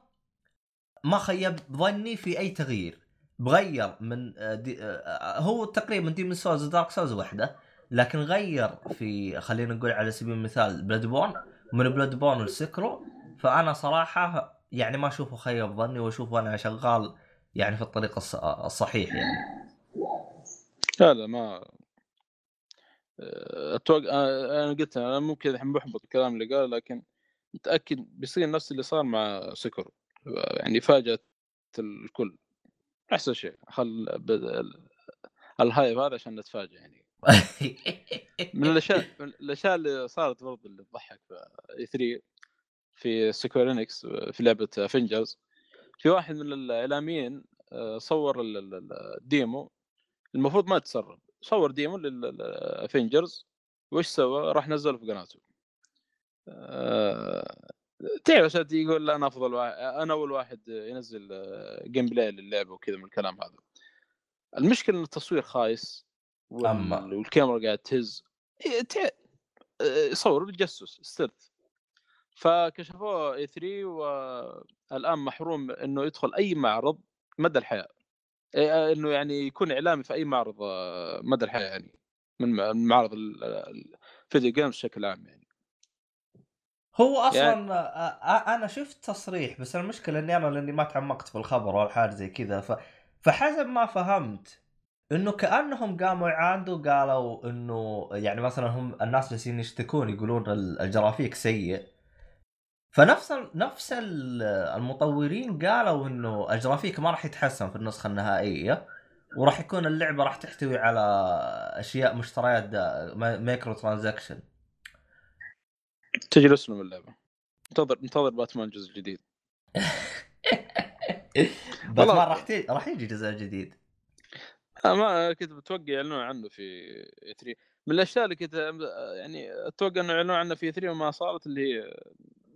ما خيب ظني في أي تغيير. بغير من آه، دي آه، هو تقريبا Demon's Souls و Dark Souls واحدة لكن غير في خلينا نقول على سبيل المثال Bloodborne من Bloodborne ل Sekiro فأنا صراحة يعني ما أشوفه خيب ظني وأشوفه أنا شغال يعني في الطريق الص- الصحيح يعني. لا لا ما أتوقع أنا قلت أنا ممكن الحين بحبط الكلام اللي قاله لكن متأكد بيصير نفس اللي صار مع Sekiro يعني فاجأت الكل. أحسن شيء خل ال hype هذا عشان نتفاجئ يعني. من الأشياء من الأشياء اللي صارت برضه اللي تضحك في E3 في Square Enix في لعبة Avengers في واحد من الإعلاميين آه، صور ال- ال- ال- ال demo المفروض ما تسرب صور demo لل Avengers وش سوى؟ راح نزله في قناته. آه، تعرف عشان يقول؟ أنا أفضل واحد أنا أول واحد ينزل gameplay للعبة وكذا من الكلام هذا. المشكلة إن التصوير خايس وال... أما. والكاميرا قاعد تهز. إيه، تع- آه، يصور بالتجسس stealth فكشفوه E3 والآن محروم إنه يدخل أي معرض مدى الحياة. إنه يعني يكون إعلامي في أي معرض آه، مدى الحياة يعني من معرض ال- ال- ال video games بشكل عام يعني. هو أصلا يعني- آه، آه، أنا شفت تصريح بس المشكلة إني أنا لأني ما تعمقت في الخبر ولا حاجة زي كذا ف... فحسب ما فهمت إنه كأنهم قاموا يعاندوا قالوا إنه يعني مثلا هم الناس جالسين يشتكون يقولون ال- الجرافيك سيء. فنفس. نفس ال- المطورين قالوا إنه الجرافيك ما راح يتحسن في النسخة النهائية وراح يكون اللعبة راح تحتوي على أشياء مشتريات microtransaction تجي اسلم اللعبة. انتظر انتظر باتمان الجزء الجديد باتمان راح تي... راح يجي جزء جديد. آه، ما كنت بتوقع يعلنون عنه في E3 من الأشياء اللي كنت يعني أتوقع إنه يعلنون عنه في 3 وما صارت اللي هي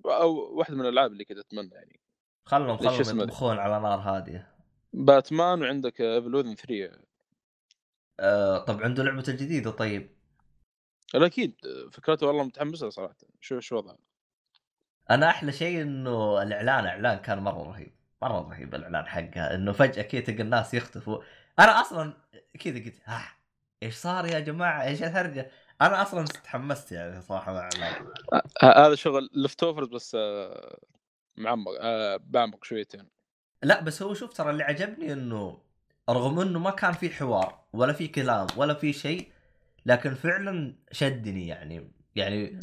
أو واحدة من الألعاب اللي كنت أتمنى يعني. خلهم خلهم؟ يطبخون على نار هادية. باتمان وعندك ايفل وذن 3 آه طب عنده لعبة الجديده طيب؟ أكيد فكرته والله متحمس لها صراحة. شو شو وضعها أنا أحلى شيء إنه الإعلان إعلان كان مرة رهيب مرة رهيب الإعلان حقها إنه فجأة كذا تلقى الناس يختفوا. أنا أصلا كذا قلت ها إيش صار يا جماعة؟ إيش الهرجه أنا أصلا تحمست يعني صراحة مع هذا شغل لفت اوفرز بس آه، معمق آه، بعمق شويتين لا بس هو شوف ترى اللي عجبني إنه رغم إنه ما كان في حوار ولا في كلام ولا في شيء لكن فعلا شدني يعني يعني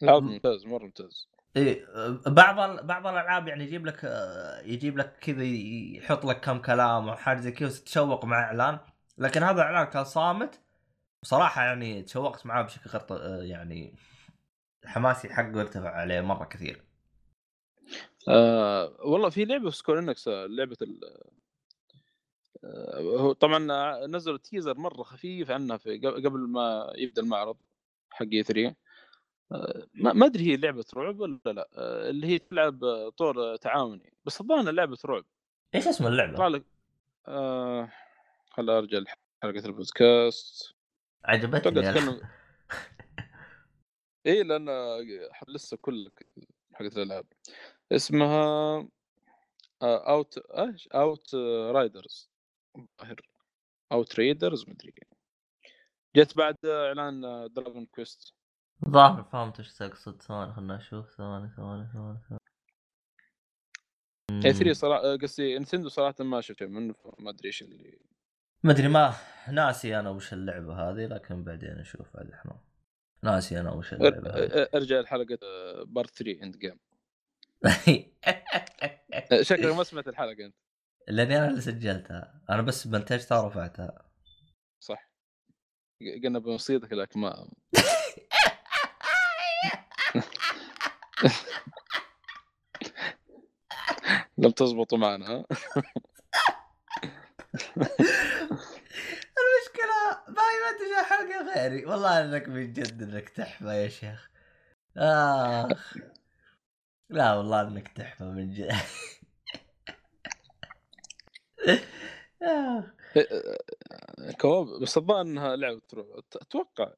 لا ممتاز مرة ممتاز. إيه بعض ال- بعض الألعاب يعني يجيب لك آه، يجيب لك كذا يحط لك كم كلام أو حاجة زي كذا وتتشوق مع إعلان لكن هذا الاعلان كان صامت بصراحة يعني تشوقت معاه بشكل غير يعني حماسي حقه ارتفع عليه مرة كثير. آه والله في لعبة في Square Enix آه، لعبة ال آه، هو طبعا نزلوا teaser مرة خفيف عنها في قبل ما يبدأ المعرض حق E3 آه، ما ما أدري هي لعبة رعب ولا لا اللي هي تلعب طور تعاوني بس الظاهر لعبة رعب. إيش اسم اللعبة؟ لك آه خل أرجع لحلقة البودكاست. عجبتني. اتكلم اي لأن لسه كل حقت الألعاب. اسمها Out إيش؟ Outriders الظاهر Outriders مدري جت بعد إعلان Dragon Quest ظاهر فهمت إيش تقصد ثواني خلنا نشوف. ثواني ثواني ثواني ثواني. E3 صراحة قصدي Nintendo صراحة ما شفت منه ما أدري إيش اللي ما أدري ما ناسي أنا وش اللعبة هذه لكن بعدين نشوف عاد إحنا. ناسي أنا وش اللعبة هذه. إرجع لحلقة part 3 end game شكلك ما سمعت الحلقة أنت. لأني أنا اللي سجلتها. أنا بس منتجتها ورفعتها. صح. قلنا بنصيدك لكن ما لم تزبطوا معنا ها؟ ما يمنتج حلقة غيري. والله انك من جد انك تحفة يا شيخ. آخ. لا والله انك تحفة من جد. كواب بس الظاهر إنها لعبة تروح. أتوقع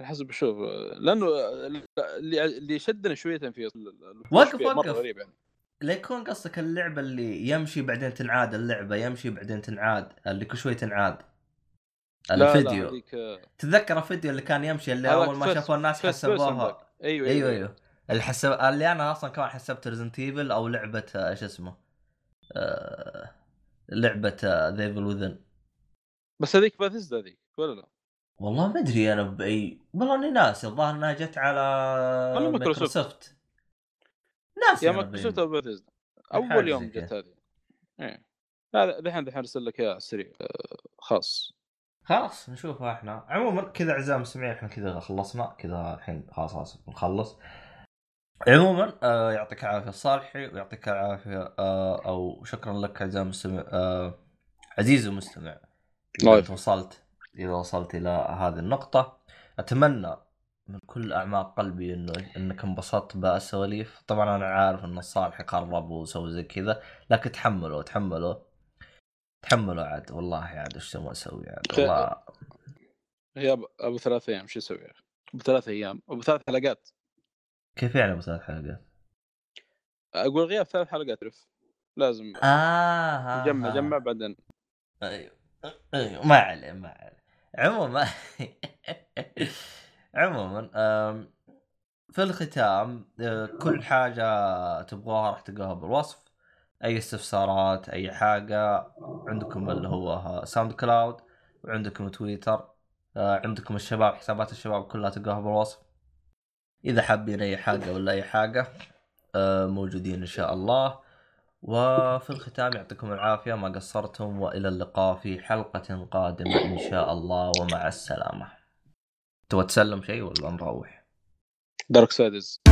على حسب أشوف لأنه اللي شدني شوية في وقف- وقف. غريب يعني. لا يكون قصدك اللعبة اللي يمشي بعدين تنعاد اللعبة يمشي بعدين تنعاد اللي كل شوي تنعاد. الفيديو لا تتذكر الفيديو اللي كان يمشي اللي أول ما شافوا الناس حسبوها؟ ذاك. أيوه أيوه أيوه اللي حسب اللي أنا أصلا كمان حسبت Resident Evil أو لعبة آه، إيش اسمه؟ آه... لعبة The Evil Within بس هذيك باثيزدا هذيك ولا لا؟ والله ما أدري أنا باي والله إني ناسي. الظاهر إنها جت على مايكروسوفت. ناسي يا مايكروسوفت. أو باثيزدا أول يوم. جت هذه. إيه. هذا دحين دحين أرسل لك اياه على السريع آه، خاص. خلاص نشوفها إحنا. عموما كذا اعزائي المستمعين إحنا كذا خلصنا. كذا الحين خلاص خلاص بنخلص عموما آه يعطيك العافية الصالحي ويعطيك العافية آه أو شكرا لك اعزائي المستمع آه عزيزي المستمع. إذا يوفقك. وصلت إذا وصلت إلى هذه النقطة أتمنى من كل أعماق قلبي إنه إنك انبسطت بالسواليف طبعا أنا عارف إن الصالح قرب وسوى زي كذا لكن تحملوا تحملوا تحملوا عاد والله عاد إيش تبغى أسوي عاد والله غياب أبو ثلاث أيام شو يا أخي؟ أبو ثلاث أيام أبو ثلاث حلقات كيف يعني أبو ثلاث حلقات؟ أقول غياب ثلاث حلقات عرف لازم آه ها جمع. جمع بعدين أيوه أيوه ما عليه ما عليه عموما عموما في الختام آه، كل حاجة تبغوها راح تلقوها بالوصف أي استفسارات أي حاجة عندكم اللي هو SoundCloud وعندكم تويتر آه، عندكم الشباب حسابات الشباب كلها تلقوها بالوصف. إذا حابين أي حاجة ولا أي حاجة آه، موجودين إن شاء الله. وفي الختام يعطيكم العافية ما قصرتم وإلى اللقاء في حلقة قادمة إن شاء الله ومع السلامة. تبغى تسلم شيء ولا نروح؟ دارك سايدز